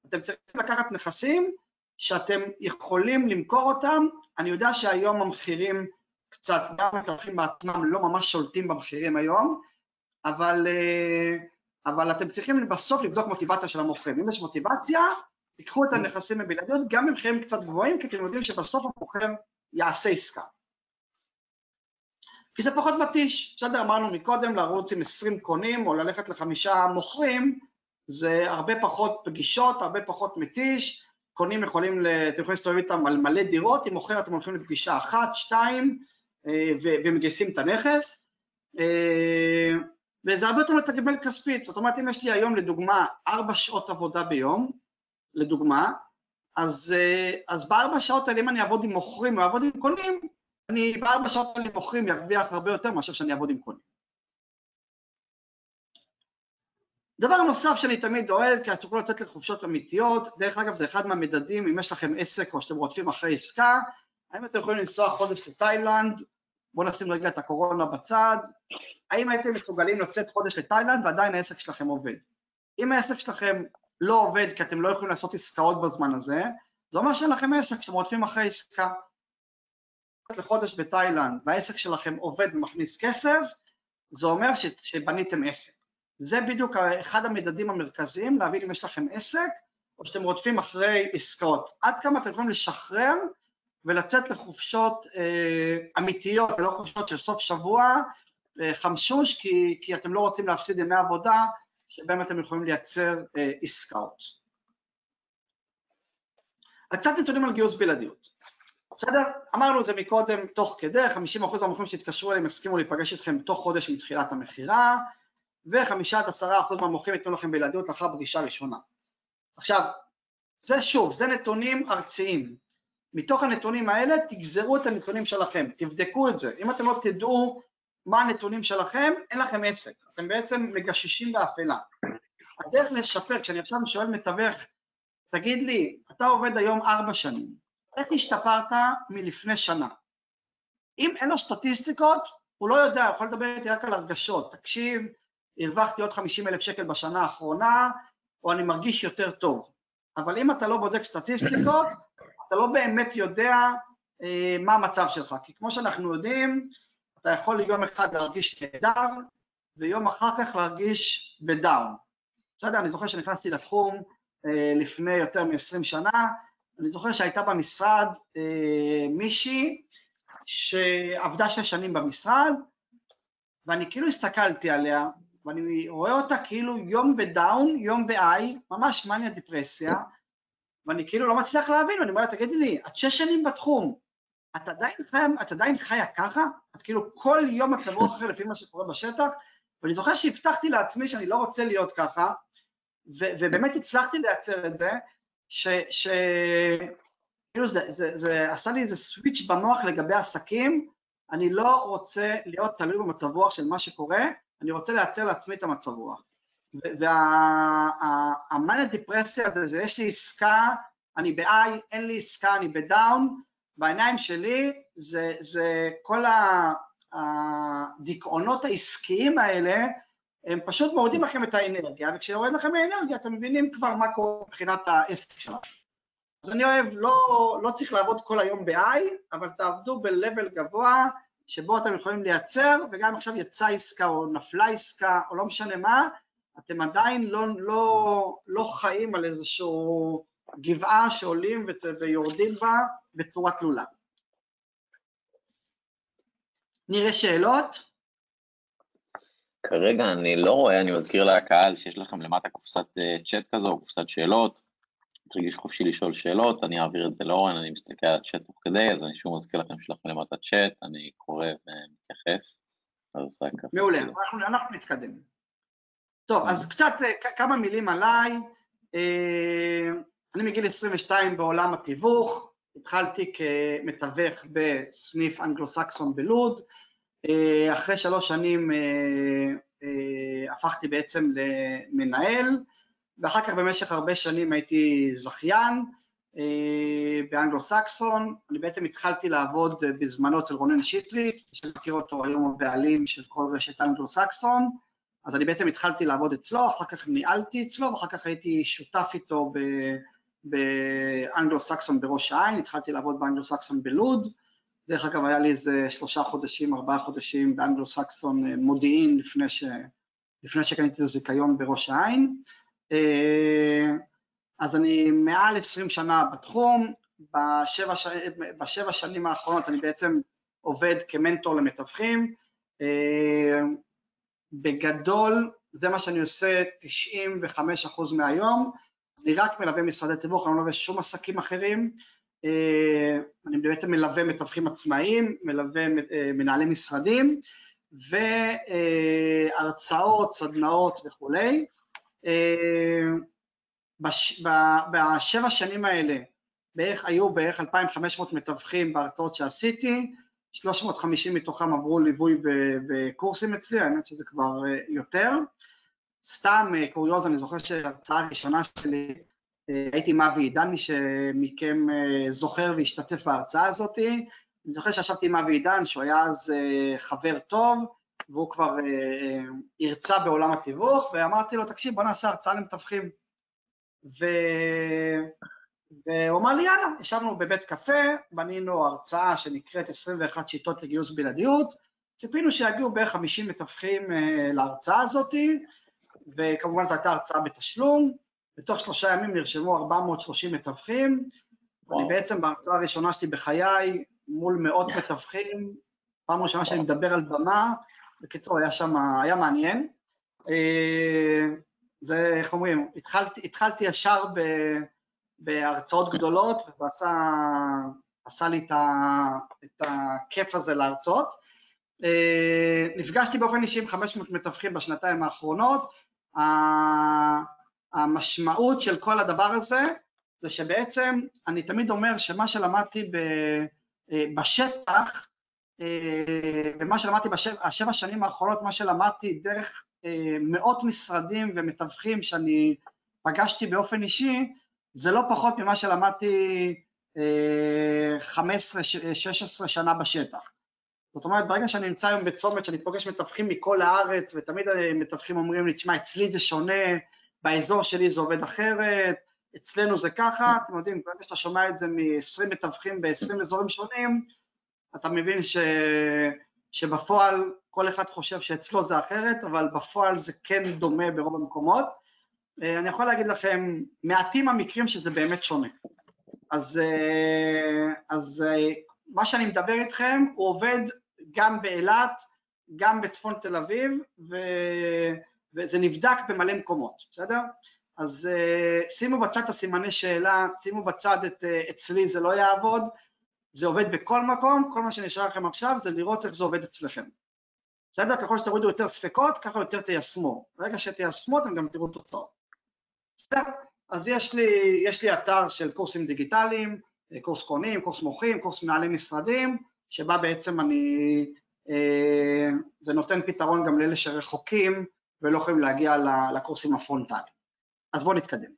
Speaker 2: אתם צריכים לקחת נכסים שאתם יכולים למכור אותם, אני יודע שהיום המחירים קצת, גם המתווכים בעצמם לא ממש שולטים במחירים היום, אבל, אה, אבל אתם צריכים בסוף לבדוק מוטיבציה של המוכרים. אם יש מוטיבציה, תיקחו את הנכסים בבלעדיות גם במחירים קצת גבוהים, כי אתם יודעים שבסוף המוכר יעשה עסקה. כי זה פחות מתיש. בסדר, אמרנו מקודם, לרוץ עם 20 קונים או ללכת לחמישה מוכרים, זה הרבה פחות פגישות, הרבה פחות מתיש, קונים יכולים, אתם יכולים להסתובב איתם על מלא דירות, אם מוכר אתם הולכים לפגישה אחת, שתיים, אה, ומגייסים את הנכס, אה, וזה הרבה יותר מתגמל כספית, זאת אומרת אם יש לי היום לדוגמה ארבע שעות עבודה ביום, לדוגמה, אז, אה, אז בארבע שעות האלה אם אני אעבוד עם מוכרים או אעבוד עם קונים, אני בארבע שעות אני מוכרים ירוויח הרבה יותר מאשר שאני אעבוד עם קונים. דבר נוסף שאני תמיד אוהב, כי תוכלו לצאת לחופשות אמיתיות, דרך אגב זה אחד מהמדדים, אם יש לכם עסק או שאתם רודפים אחרי עסקה, האם אתם יכולים לנסוע חודש לתאילנד, בואו נשים רגע את הקורונה בצד, האם הייתם מסוגלים לצאת חודש לתאילנד ועדיין העסק שלכם עובד? אם העסק שלכם לא עובד כי אתם לא יכולים לעשות עסקאות בזמן הזה, זה אומר שאין לכם עסק שאתם רודפים אחרי עסקה. לחודש בתאילנד והעסק שלכם עובד ומכניס כסף, זה אומר ש, שבניתם עסק. זה בדיוק אחד המדדים המרכזיים, להבין אם יש לכם עסק או שאתם רודפים אחרי עסקאות. עד כמה אתם יכולים לשחרר ולצאת לחופשות אה, אמיתיות ולא חופשות של סוף שבוע, אה, חמשוש, כי, כי אתם לא רוצים להפסיד ימי עבודה שבהם אתם יכולים לייצר אה, עסקאות. קצת נתונים על גיוס בלעדיות. בסדר? אמרנו את זה מקודם תוך כדי, 50% מהמוכרים שהתקשרו אליהם הסכימו להיפגש איתכם תוך חודש מתחילת המכירה, ו-5 עד 10% מהמוכרים ייתנו לכם בלעדיות לאחר פגישה ראשונה. עכשיו, זה שוב, זה נתונים ארציים. מתוך הנתונים האלה תגזרו את הנתונים שלכם, תבדקו את זה. אם אתם לא תדעו מה הנתונים שלכם, אין לכם עסק, אתם בעצם מגששים באפלה. הדרך לשפר, כשאני עכשיו שואל מתווך, תגיד לי, אתה עובד היום ארבע שנים, איך השתפרת מלפני שנה? אם אין לו סטטיסטיקות, הוא לא יודע, הוא יכול לדבר איתי רק על הרגשות. תקשיב, הרווחתי עוד 50 אלף שקל בשנה האחרונה, או אני מרגיש יותר טוב. אבל אם אתה לא בודק סטטיסטיקות, אתה לא באמת יודע אה, מה המצב שלך. כי כמו שאנחנו יודעים, אתה יכול יום אחד להרגיש נהדר, ויום אחר כך להרגיש בדאון. בסדר, אני זוכר שנכנסתי לתחום אה, לפני יותר מ-20 שנה, אני זוכר שהייתה במשרד אה, מישהי שעבדה שש שנים במשרד, ואני כאילו הסתכלתי עליה, ואני רואה אותה כאילו יום בדאון, יום ב-I, ממש מניה דיפרסיה, ואני כאילו לא מצליח להבין, ואני אומר לה, תגידי לי, את שש שנים בתחום, את עדיין חיה, את עדיין חיה ככה? את כאילו כל יום מצב רוח אחר לפי מה שקורה בשטח? ואני זוכר שהבטחתי לעצמי שאני לא רוצה להיות ככה, ו- ובאמת הצלחתי לייצר את זה, ש... ש... כאילו זה, זה, זה עשה לי איזה סוויץ' במוח לגבי עסקים, אני לא רוצה להיות תלוי במצב רוח של מה שקורה, אני רוצה לייצר לעצמי את המצב רוח. והמאניה דיפרסיה הזה, יש לי עסקה, אני ב-I, אין לי עסקה, אני בדאון, בעיניים שלי זה, זה כל הדיכאונות העסקיים האלה, הם פשוט מורידים לכם את האנרגיה, וכשיורד לכם האנרגיה אתם מבינים כבר מה קורה מבחינת העסק שלכם. אז אני אוהב, לא, לא צריך לעבוד כל היום ב-I, אבל תעבדו ב-level גבוה, שבו אתם יכולים לייצר, וגם עכשיו יצאה עסקה או נפלה עסקה, או לא משנה מה, אתם עדיין לא, לא, לא חיים על איזושהי גבעה שעולים ויורדים בה בצורה תלולה. נראה שאלות?
Speaker 1: כרגע אני לא רואה, אני מזכיר לקהל שיש לכם למטה קופסת צ'אט אה, כזו, קופסת שאלות, תרגיש חופשי לשאול שאלות, אני אעביר את זה לאורן, אני מסתכל על הצ'אט תוך כדי, אז אני שוב מזכיר לכם שיש לכם למטה צ'אט, אני קורא ומתייחס.
Speaker 2: אז רק מעולה, אנחנו, אנחנו נתקדם. טוב, אז קצת אה, כמה מילים עליי. אה, אני מגיל 22 בעולם התיווך, התחלתי כמתווך בסניף אנגלו-סקסון בלוד, אה, אחרי שלוש שנים הפכתי בעצם למנהל, ואחר כך במשך הרבה שנים הייתי זכיין באנגלו-סקסון, אני בעצם התחלתי לעבוד בזמנו אצל רונן שטרית, שאני מכיר אותו היום הבעלים של כל רשת אנגלו-סקסון, אז אני בעצם התחלתי לעבוד אצלו, אחר כך ניהלתי אצלו, ואחר כך הייתי שותף איתו באנגלו-סקסון בראש העין, התחלתי לעבוד באנגלו-סקסון בלוד, דרך אגב היה לי איזה שלושה חודשים, ארבעה חודשים באנגלו-סקסון אה, מודיעין לפני, ש... לפני שקניתי את הזיכיון בראש העין. אה, אז אני מעל 20 שנה בתחום, בשבע, ש... בשבע שנים האחרונות אני בעצם עובד כמנטור למתווכים, אה, בגדול זה מה שאני עושה 95% מהיום, אני רק מלווה משרדי תיווך, אני לא מלווה שום עסקים אחרים, אה, אני בעצם מלווה מתווכים עצמאיים, מלווה אה, מנהלי משרדים והרצאות, סדנאות וכולי. אה, בשבע שנים האלה בערך, היו בערך 2,500 מתווכים בהרצאות שעשיתי, 350 מתוכם עברו ליווי וקורסים אצלי, האמת שזה כבר אה, יותר. סתם אה, קוריוז, אני זוכר שההרצאה הראשונה שלי, אה, הייתי עם אבי עידן, מי שמכם זוכר והשתתף בהרצאה הזאת. אני זוכר שישבתי עם אבי עידן, שהוא היה אז חבר טוב, והוא כבר הרצה בעולם התיווך, ואמרתי לו, תקשיב, בוא נעשה הרצאה למתווכים. ו... והוא אמר לי, יאללה, ישבנו בבית קפה, בנינו הרצאה שנקראת 21 שיטות לגיוס בלעדיות, ציפינו שיגיעו בערך 50 מתווכים uh, להרצאה הזאת, וכמובן זו הייתה הרצאה בתשלום, בתוך שלושה ימים נרשמו 430 מתווכים, ואני בעצם בהרצאה הראשונה שלי בחיי, מול מאות מתווכים, פעם ראשונה שאני מדבר על במה, בקיצור, היה שם, היה מעניין. אה, זה, איך אומרים, התחלתי, התחלתי ישר ב... בהרצאות גדולות, ועשה עשה לי את, ה, את הכיף הזה להרצות. אה, נפגשתי באופן אישי עם 500 מתווכים בשנתיים האחרונות. המשמעות של כל הדבר הזה, זה שבעצם אני תמיד אומר שמה שלמדתי אה, בשטח, אה, ומה שלמדתי בשבע שנים האחרונות, מה שלמדתי דרך מאות משרדים ומתווכים שאני פגשתי באופן אישי, זה לא פחות ממה שלמדתי 15-16 שנה בשטח. זאת אומרת, ברגע שאני נמצא היום בצומת, שאני פוגש מתווכים מכל הארץ, ותמיד מתווכים אומרים לי, תשמע, אצלי זה שונה, באזור שלי זה עובד אחרת, אצלנו זה ככה, אתם יודעים, ברגע שאתה שומע את זה מ-20 מתווכים ב-20 אזורים שונים, אתה מבין ש... שבפועל כל אחד חושב שאצלו זה אחרת, אבל בפועל זה כן דומה ברוב המקומות. אה, אני יכול להגיד לכם, מעטים המקרים שזה באמת שונה. אז, אה, אז אה, מה שאני מדבר איתכם, הוא עובד גם באילת, גם בצפון תל אביב, ו... וזה נבדק במלא מקומות, בסדר? אז שימו בצד את הסימני שאלה, שימו בצד את אצלי זה לא יעבוד, זה עובד בכל מקום, כל מה שנשאר לכם עכשיו זה לראות איך זה עובד אצלכם. בסדר? ככל שתורידו יותר ספקות, ככה יותר תיישמו. ברגע שתיישמו אתם גם תראו תוצאות. בסדר? אז יש לי, יש לי אתר של קורסים דיגיטליים, אה, קורס קונים, קורס מוחים, קורס מנהלי משרדים, שבה בעצם אני, אה, זה נותן פתרון גם לאלה שרחוקים ולא יכולים להגיע לקורסים הפרונטליים. אז בואו נתקדם.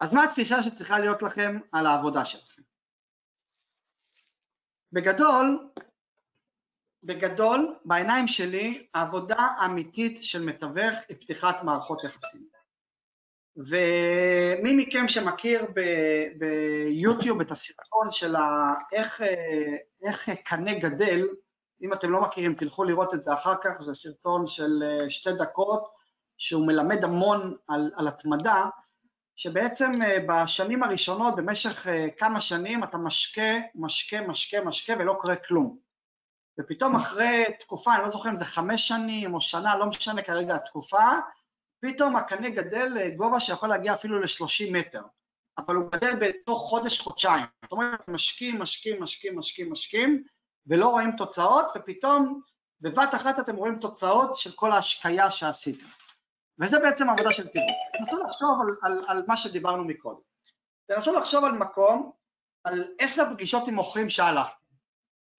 Speaker 2: אז מה התפיסה שצריכה להיות לכם על העבודה שלכם? בגדול, בגדול, בעיניים שלי, העבודה האמיתית של מתווך היא פתיחת מערכות יחסים. ומי מכם שמכיר ביוטיוב את הסרטון של איך, איך קנה גדל, אם אתם לא מכירים תלכו לראות את זה אחר כך, זה סרטון של שתי דקות שהוא מלמד המון על, על התמדה, שבעצם בשנים הראשונות, במשך כמה שנים, אתה משקה, משקה, משקה, משקה ולא קורה כלום. ופתאום אחרי תקופה, אני לא זוכר אם זה חמש שנים או שנה, לא משנה כרגע התקופה, פתאום הקנה גדל לגובה שיכול להגיע אפילו ל-30 מטר, אבל הוא גדל בתוך חודש-חודשיים. זאת אומרת, משקים, משקים, משקים, משקים, משקים, ולא רואים תוצאות, ופתאום בבת אחת אתם רואים תוצאות של כל ההשקיה שעשיתם. וזה בעצם העבודה של תיווך. תנסו לחשוב על, על, על מה שדיברנו מקודם. תנסו לחשוב על מקום, על עשר פגישות עם מוכרים שהלכתם.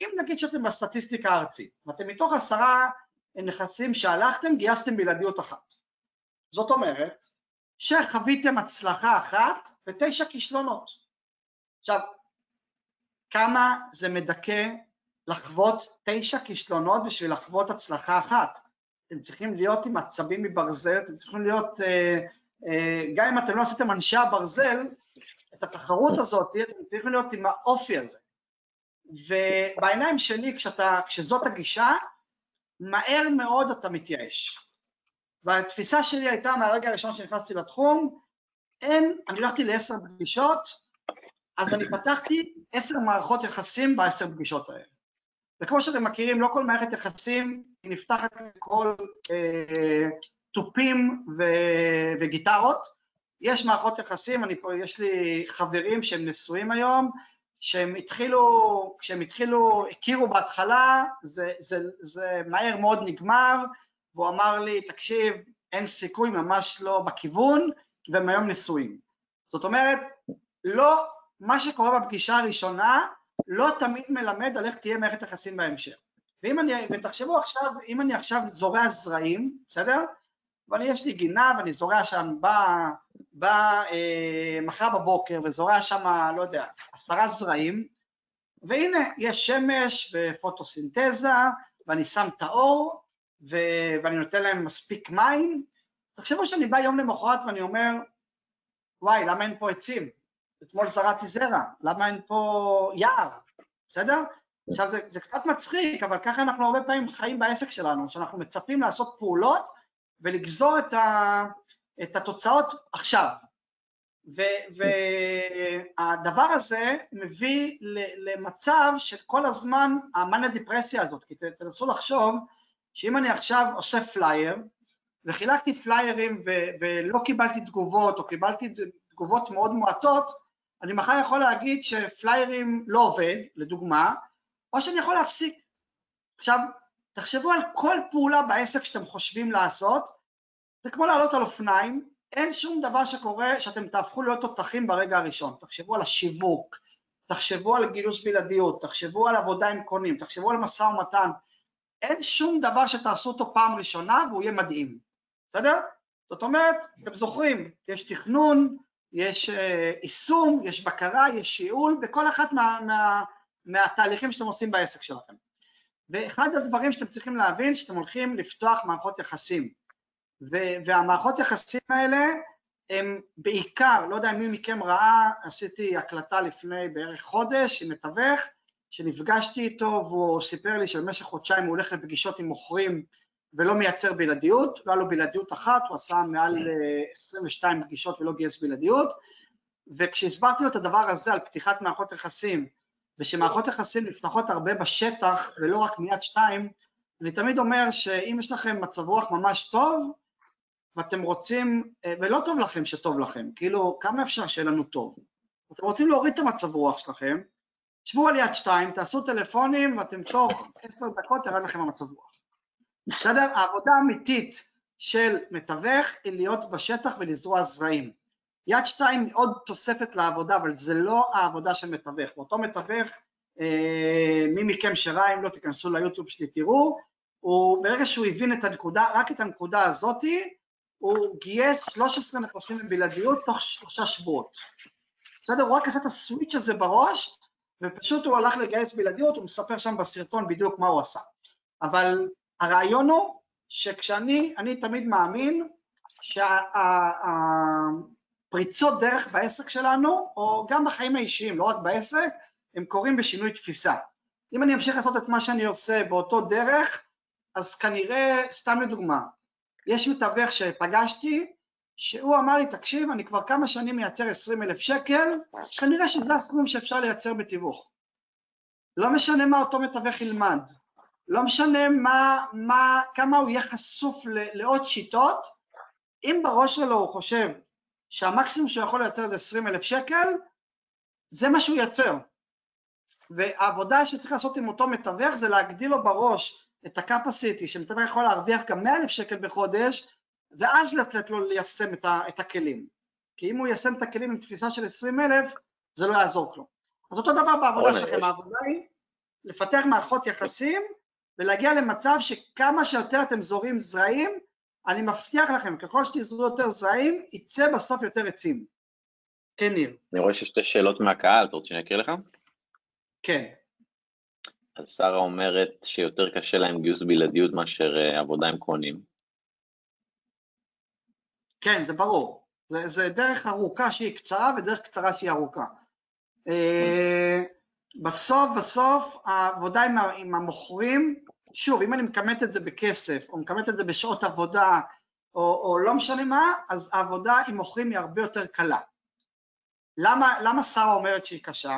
Speaker 2: אם נגיד שאתם בסטטיסטיקה הארצית, ואתם מתוך עשרה נכסים שהלכתם, גייסתם בלעדיות אחת. זאת אומרת שחוויתם הצלחה אחת ותשע כישלונות. עכשיו, כמה זה מדכא לחוות תשע כישלונות בשביל לחוות הצלחה אחת? אתם צריכים להיות עם עצבים מברזל, אתם צריכים להיות, אה, אה, גם אם אתם לא עשיתם אנשי הברזל, את התחרות הזאת, אתם צריכים להיות עם האופי הזה. ובעיניים שלי, כשאתה, כשזאת הגישה, מהר מאוד אתה מתייאש. והתפיסה שלי הייתה מהרגע הראשון שנכנסתי לתחום, אין, אני הלכתי לעשר פגישות, אז אני פתחתי עשר מערכות יחסים בעשר פגישות האלה. וכמו שאתם מכירים, לא כל מערכת יחסים היא נפתחת לכל אה, תופים ו, וגיטרות, יש מערכות יחסים, אני פה, יש לי חברים שהם נשואים היום, שהם התחילו, כשהם התחילו, הכירו בהתחלה, זה, זה, זה מהר מאוד נגמר, והוא אמר לי, תקשיב, אין סיכוי, ממש לא בכיוון, והם היום נשואים. זאת אומרת, לא, מה שקורה בפגישה הראשונה לא תמיד מלמד על איך תהיה מערכת יחסים בהמשך. ואם אני, ותחשבו עכשיו, אם אני עכשיו זורע זרעים, בסדר? ואני, יש לי גינה ואני זורע שם, בא, בא אה, מחר בבוקר וזורע שם, לא יודע, עשרה זרעים, והנה, יש שמש ופוטוסינתזה, ואני שם את האור, ו- ואני נותן להם מספיק מים, תחשבו שאני בא יום למחרת ואני אומר, וואי, למה אין פה עצים? אתמול זרעתי זרע, למה אין פה יער? בסדר? עכשיו זה, זה קצת מצחיק, אבל ככה אנחנו הרבה פעמים חיים בעסק שלנו, שאנחנו מצפים לעשות פעולות ולגזור את, ה, את התוצאות עכשיו. והדבר הזה מביא למצב של כל הזמן המאניה דיפרסיה הזאת, כי תנסו לחשוב שאם אני עכשיו עושה פלייר, וחילקתי פליירים ו- ולא קיבלתי תגובות, או קיבלתי תגובות מאוד מועטות, אני מחר יכול להגיד שפליירים לא עובד, לדוגמה, או שאני יכול להפסיק. עכשיו, תחשבו על כל פעולה בעסק שאתם חושבים לעשות, זה כמו לעלות על אופניים, אין שום דבר שקורה שאתם תהפכו להיות תותחים ברגע הראשון. תחשבו על השיווק, תחשבו על גיוס בלעדיות, תחשבו על עבודה עם קונים, תחשבו על משא ומתן. אין שום דבר שתעשו אותו פעם ראשונה והוא יהיה מדהים, בסדר? זאת אומרת, אתם זוכרים, יש תכנון, יש אה, יישום, יש בקרה, יש שיעול, בכל אחת מה, מה, מהתהליכים שאתם עושים בעסק שלכם. ואחד הדברים שאתם צריכים להבין, שאתם הולכים לפתוח מערכות יחסים. והמערכות יחסים האלה הם בעיקר, לא יודע מי מכם ראה, עשיתי הקלטה לפני בערך חודש עם מתווך, שנפגשתי איתו והוא סיפר לי שבמשך חודשיים הוא הולך לפגישות עם מוכרים ולא מייצר בלעדיות, לא היה לו בלעדיות אחת, הוא עשה מעל 22 אה, פגישות ולא גייס בלעדיות, וכשהסברתי לו את הדבר הזה על פתיחת מערכות יחסים, ושמערכות יחסים נפתחות הרבה בשטח ולא רק מיד שתיים, אני תמיד אומר שאם יש לכם מצב רוח ממש טוב, ואתם רוצים, אה, ולא טוב לכם שטוב לכם, כאילו כמה אפשר שיהיה לנו טוב? אתם רוצים להוריד את המצב רוח שלכם, תשבו על יד שתיים, תעשו טלפונים ואתם תוך עשר דקות תרד לכם המצב רוח. בסדר? העבודה האמיתית של מתווך היא להיות בשטח ולזרוע זרעים. יד שתיים היא עוד תוספת לעבודה, אבל זה לא העבודה של מתווך. ואותו מתווך, אה, מי מכם שראה, אם לא תיכנסו ליוטיוב שלי תראו, הוא ברגע שהוא הבין את הנקודה, רק את הנקודה הזאתי, הוא גייס 13 נכסים בבלעדיות תוך שלושה שבועות. בסדר? הוא רק עשה את הסוויץ' הזה בראש, ופשוט הוא הלך לגייס בלעדיות, הוא מספר שם בסרטון בדיוק מה הוא עשה. אבל הרעיון הוא שכשאני, אני תמיד מאמין שהפריצות דרך בעסק שלנו, או גם בחיים האישיים, לא רק בעסק, הם קורים בשינוי תפיסה. אם אני אמשיך לעשות את מה שאני עושה באותו דרך, אז כנראה, סתם לדוגמה, יש מתווך שפגשתי, שהוא אמר לי, תקשיב, אני כבר כמה שנים מייצר 20 אלף שקל, כנראה שזה הסכום שאפשר לייצר בתיווך. לא משנה מה אותו מתווך ילמד, לא משנה מה, מה, כמה הוא יהיה חשוף לעוד שיטות, אם בראש שלו הוא חושב שהמקסימום שהוא יכול לייצר זה 20 אלף שקל, זה מה שהוא ייצר. והעבודה שצריך לעשות עם אותו מתווך זה להגדיל לו בראש את ה-capacity שמתווך יכול להרוויח גם 100 אלף שקל בחודש, ואז לתת לו ליישם את, ה, את הכלים. כי אם הוא יישם את הכלים עם תפיסה של 20 אלף, זה לא יעזור לו. אז אותו דבר בעבודה שלכם, העבודה היא לפתח מערכות יחסים ולהגיע למצב שכמה שיותר אתם זורים זרעים, אני מבטיח לכם, ככל שתזרו יותר זרעים, יצא בסוף יותר עצים. כן, ניר.
Speaker 1: אני רואה שיש שתי שאלות מהקהל, אתה רוצה שאני אקריא לך?
Speaker 2: כן.
Speaker 1: אז שרה אומרת שיותר קשה להם גיוס בלעדיות מאשר אה, עבודה עם קונים.
Speaker 2: כן, זה ברור. זה, זה דרך ארוכה שהיא קצרה ודרך קצרה שהיא ארוכה. אה, בסוף, בסוף, העבודה עם, עם המוכרים, שוב, אם אני מכמת את זה בכסף, או מכמת את זה בשעות עבודה, או, או לא משנה מה, אז העבודה עם מוכרים היא הרבה יותר קלה. למה, למה שרה אומרת שהיא קשה?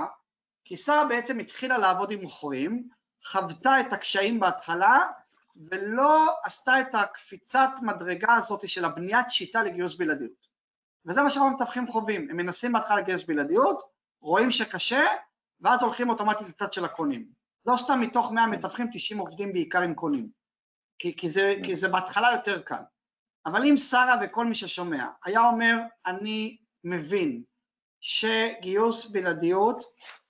Speaker 2: כי שרה בעצם התחילה לעבוד עם מוכרים, חוותה את הקשיים בהתחלה, ולא עשתה את הקפיצת מדרגה הזאת של הבניית שיטה לגיוס בלעדיות. וזה מה שהרבה מתווכים חווים, הם מנסים בהתחלה לגייס בלעדיות, רואים שקשה, ואז הולכים אוטומטית לצד של הקונים. לא סתם מתוך 100 מתווכים 90 עובדים בעיקר עם קונים, כי, כי, זה, כי זה בהתחלה יותר קל. אבל אם שרה וכל מי ששומע היה אומר, אני מבין שגיוס בלעדיות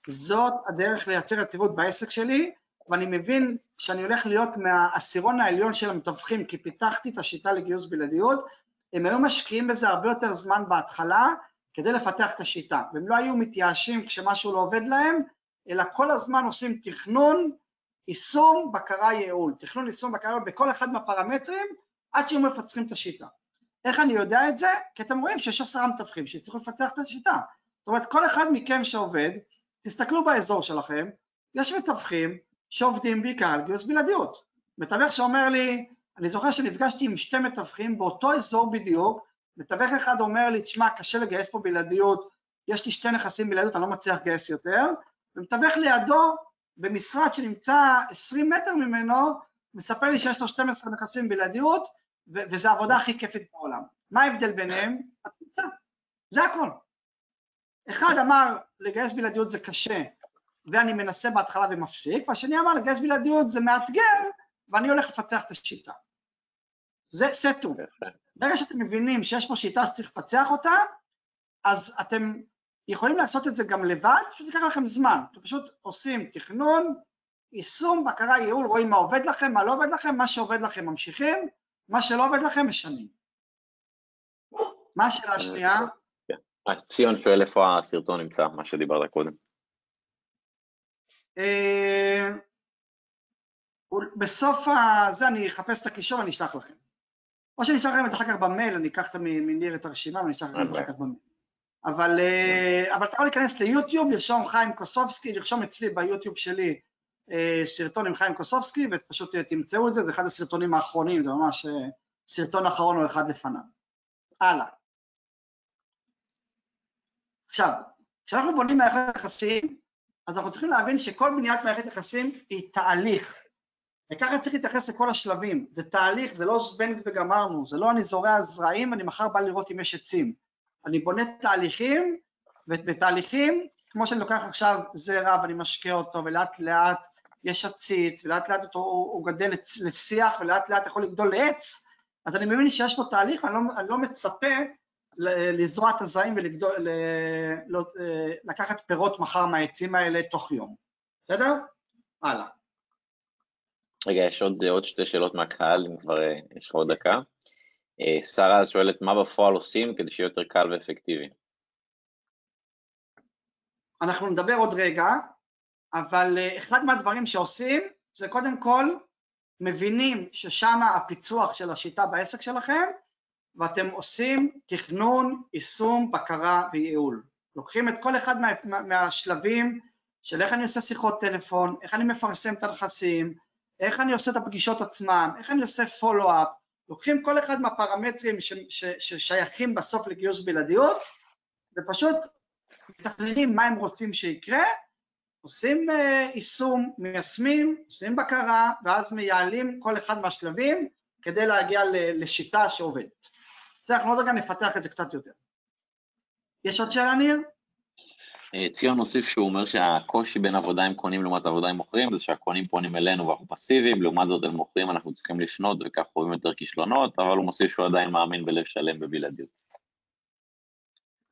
Speaker 2: זאת הדרך לייצר יציבות בעסק שלי, ואני מבין שאני הולך להיות מהעשירון העליון של המתווכים, כי פיתחתי את השיטה לגיוס בלעדיות, הם היו משקיעים בזה הרבה יותר זמן בהתחלה כדי לפתח את השיטה, והם לא היו מתייאשים כשמשהו לא עובד להם, אלא כל הזמן עושים תכנון, יישום, בקרה, ייעול, תכנון, יישום, בקרה, בכל אחד מהפרמטרים, עד שהם מפצחים את השיטה. איך אני יודע את זה? כי אתם רואים שיש עשרה מתווכים שצריכו לפתח את השיטה. זאת אומרת, כל אחד מכם שעובד, תסתכלו באזור שלכם, יש מתווכים שעובדים בעיקר על גיוס בלעדיות. מתווך שאומר לי, אני זוכר שנפגשתי עם שתי מתווכים באותו אזור בדיוק, מתווך אחד אומר לי, תשמע, קשה לגייס פה בלעדיות, יש לי שתי נכסים בלעדיות, אני לא מצליח לגייס יותר, ומתווך לידו, במשרד שנמצא 20 מטר ממנו, מספר לי שיש לו 12 נכסים בלעדיות, וזו העבודה הכי כיפית בעולם. מה ההבדל ביניהם? התפיסה, זה הכל. אחד אמר, לגייס בלעדיות זה קשה, ואני מנסה בהתחלה ומפסיק, והשני אמר לגייס בלעדיות זה מאתגר ואני הולך לפצח את השיטה. זה סטו. ברגע שאתם מבינים שיש פה שיטה שצריך לפצח אותה, אז אתם יכולים לעשות את זה גם לבד, פשוט ייקח לכם זמן. אתם פשוט עושים תכנון, יישום, בקרה, ייעול, רואים מה עובד לכם, מה לא עובד לכם, מה שעובד לכם ממשיכים, מה שלא עובד לכם משנים. מה השאלה השנייה?
Speaker 1: כן. אז ציון שואל איפה הסרטון נמצא, מה שדיברת קודם.
Speaker 2: אה, בסוף זה אני אחפש את הקישור ואני אשלח לכם. או שאני אשלח לכם את זה אחר כך במייל, אני אקח מניר את הרשימה ואני אשלח לכם את זה אחר כך במייל. אבל, אה, אבל אתה יכול להיכנס ליוטיוב, לרשום חיים קוסובסקי, לרשום אצלי ביוטיוב שלי אה, סרטון עם חיים קוסובסקי ופשוט תמצאו את זה, זה אחד הסרטונים האחרונים, זה ממש סרטון אחרון או אחד לפניו. הלאה. עכשיו, כשאנחנו בונים מערכת יחסים, אז אנחנו צריכים להבין שכל בניית מערכת יחסים היא תהליך, וככה צריך להתייחס לכל השלבים, זה תהליך, זה לא זבנג וגמרנו, זה לא אני זורע זרעים ואני מחר בא לראות אם יש עצים, אני בונה תהליכים, ובתהליכים, כמו שאני לוקח עכשיו זרע ואני משקה אותו ולאט לאט יש עציץ ולאט לאט אותו הוא, גדל לשיח ולאט לאט יכול לגדול לעץ, אז אני מבין שיש פה תהליך ואני לא, לא מצפה לזרוע את הזרעים ולקחת פירות מחר מהעצים האלה תוך יום, בסדר? הלאה.
Speaker 1: רגע, יש עוד, עוד שתי שאלות מהקהל, אם כבר אה, יש לך עוד דקה. אה, שרה אז שואלת, מה בפועל עושים כדי שיהיה יותר קל ואפקטיבי?
Speaker 2: אנחנו נדבר עוד רגע, אבל אה, אחד מהדברים שעושים זה קודם כל מבינים ששם הפיצוח של השיטה בעסק שלכם ואתם עושים תכנון, יישום, בקרה וייעול. לוקחים את כל אחד מה, מהשלבים של איך אני עושה שיחות טלפון, איך אני מפרסם את הנכסים, איך אני עושה את הפגישות עצמן, איך אני עושה פולו-אפ, לוקחים כל אחד מהפרמטרים ש, ש, ששייכים בסוף לגיוס בלעדיות ופשוט מתכננים מה הם רוצים שיקרה, עושים uh, יישום, מיישמים, עושים בקרה ואז מייעלים כל אחד מהשלבים כדי להגיע לשיטה שעובדת. זה אנחנו עוד רגע נפתח את זה קצת יותר. יש עוד שאלה, ניר?
Speaker 1: אה, ציון הוסיף שהוא אומר שהקושי בין עבודה עם קונים לעומת עבודה עם מוכרים זה שהקונים פונים אלינו ואנחנו פסיביים, לעומת זאת אל מוכרים אנחנו צריכים לפנות וכך רואים יותר כישלונות, אבל הוא מוסיף שהוא עדיין מאמין בלב שלם בבלעדיות.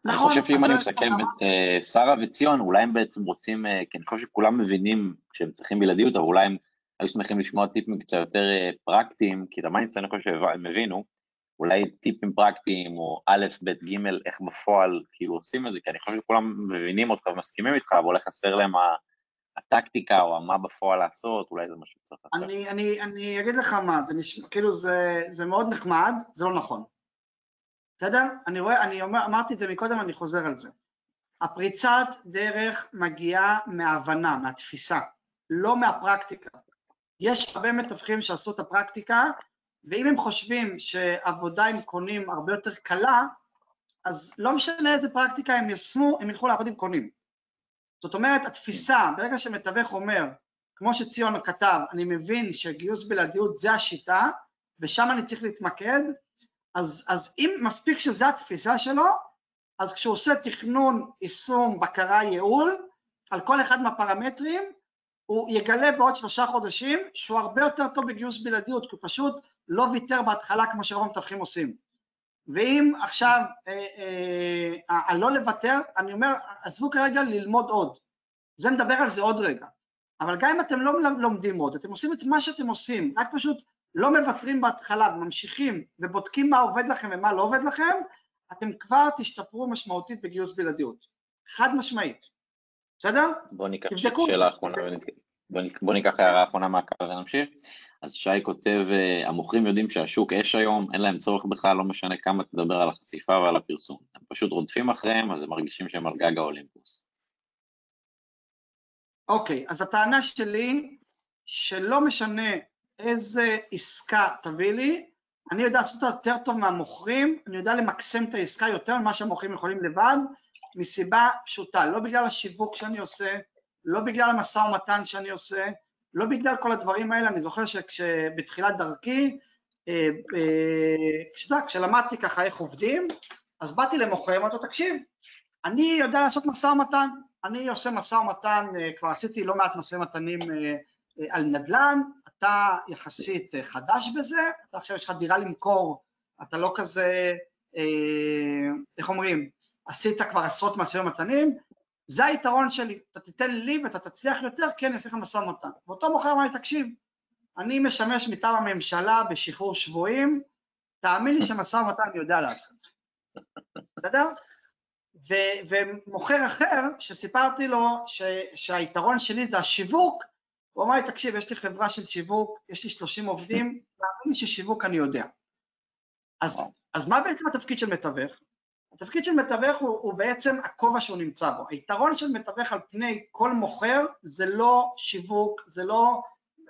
Speaker 1: נכון. אני חושב שאם אני מסכם את uh, שרה וציון, אולי הם בעצם רוצים, uh, כי אני חושב שכולם מבינים שהם צריכים בלעדיות, אבל אולי הם היו שמחים לשמוע טיפים קצת יותר פרקטיים, כי את ה mindset אני חושב שהם הבינו, אולי טיפים פרקטיים או א', ב', ג', איך בפועל כאילו עושים את זה, כי אני חושב שכולם מבינים אותך ומסכימים איתך, אבל אולי חסר להם הטקטיקה או מה בפועל לעשות, אולי זה משהו שצריך לעשות.
Speaker 2: אני, אני, אני אגיד לך מה, זה נשמע, כאילו זה, זה מאוד נחמד, זה לא נכון. בסדר? אני רואה, אני אומר, אמרתי את זה מקודם, אני חוזר על זה. הפריצת דרך מגיעה מההבנה, מהתפיסה, לא מהפרקטיקה. יש הרבה מתווכים שעשו את הפרקטיקה, ואם הם חושבים שעבודה עם קונים הרבה יותר קלה, אז לא משנה איזה פרקטיקה הם ישמו, הם ילכו לעבוד עם קונים. זאת אומרת, התפיסה, ברגע שמתווך אומר, כמו שציון כתב, אני מבין שגיוס בלעדיות זה השיטה, ושם אני צריך להתמקד, אז, אז אם מספיק שזו התפיסה שלו, אז כשהוא עושה תכנון, יישום, בקרה, ייעול, על כל אחד מהפרמטרים, הוא יגלה בעוד שלושה חודשים שהוא הרבה יותר טוב בגיוס בלעדיות, כי הוא פשוט לא ויתר בהתחלה כמו שרוב המתווכים עושים. ואם עכשיו, אה, אה, אה, לא לוותר, אני אומר, עזבו כרגע ללמוד עוד. זה נדבר על זה עוד רגע. אבל גם אם אתם לא לומדים עוד, אתם עושים את מה שאתם עושים, רק פשוט לא מוותרים בהתחלה וממשיכים ובודקים מה עובד לכם ומה לא עובד לכם, אתם כבר תשתפרו משמעותית בגיוס בלעדיות. חד משמעית. בסדר?
Speaker 1: בואו ניקח שאלה אחרונה בואו ניקח הערה אחרונה מהקו ונמשיך. אז שי כותב, אה, המוכרים יודעים שהשוק אש היום, אין להם צורך בכלל, לא משנה כמה תדבר על החשיפה ועל הפרסום. הם פשוט רודפים אחריהם, אז הם מרגישים שהם על גג האולימפוס.
Speaker 2: אוקיי, okay, אז הטענה שלי, שלא משנה איזה עסקה תביא לי, אני יודע לעשות אותה יותר טוב מהמוכרים, אני יודע למקסם את העסקה יותר ממה שהמוכרים יכולים לבד, מסיבה פשוטה, לא בגלל השיווק שאני עושה, לא בגלל המשא ומתן שאני עושה, לא בגלל כל הדברים האלה, אני זוכר שבתחילת דרכי, אה, אה, כשלמדתי ככה איך עובדים, אז באתי למוכר, אמרתי לו, תקשיב, אני יודע לעשות משא ומתן, אני עושה משא ומתן, אה, כבר עשיתי לא מעט משא ומתנים על נדל"ן, אתה יחסית חדש בזה, אתה עכשיו יש לך דירה למכור, אתה לא כזה, איך אומרים, עשית כבר עשרות משאים ומתנים, זה היתרון שלי, אתה תיתן לי ואתה תצליח יותר, כן, אעשה לך משא ומתן. ואותו מוכר אמר לי, תקשיב, אני משמש מטעם הממשלה בשחרור שבויים, תאמין לי שמשא ומתן אני יודע לעשות, בסדר? ומוכר אחר, שסיפרתי לו ש, שהיתרון שלי זה השיווק, הוא אמר לי, תקשיב, יש לי חברה של שיווק, יש לי 30 עובדים, תאמין לי ששיווק אני יודע. אז, אז מה בעצם התפקיד של מתווך? התפקיד של מתווך הוא, הוא בעצם הכובע שהוא נמצא בו. היתרון של מתווך על פני כל מוכר זה לא שיווק, זה לא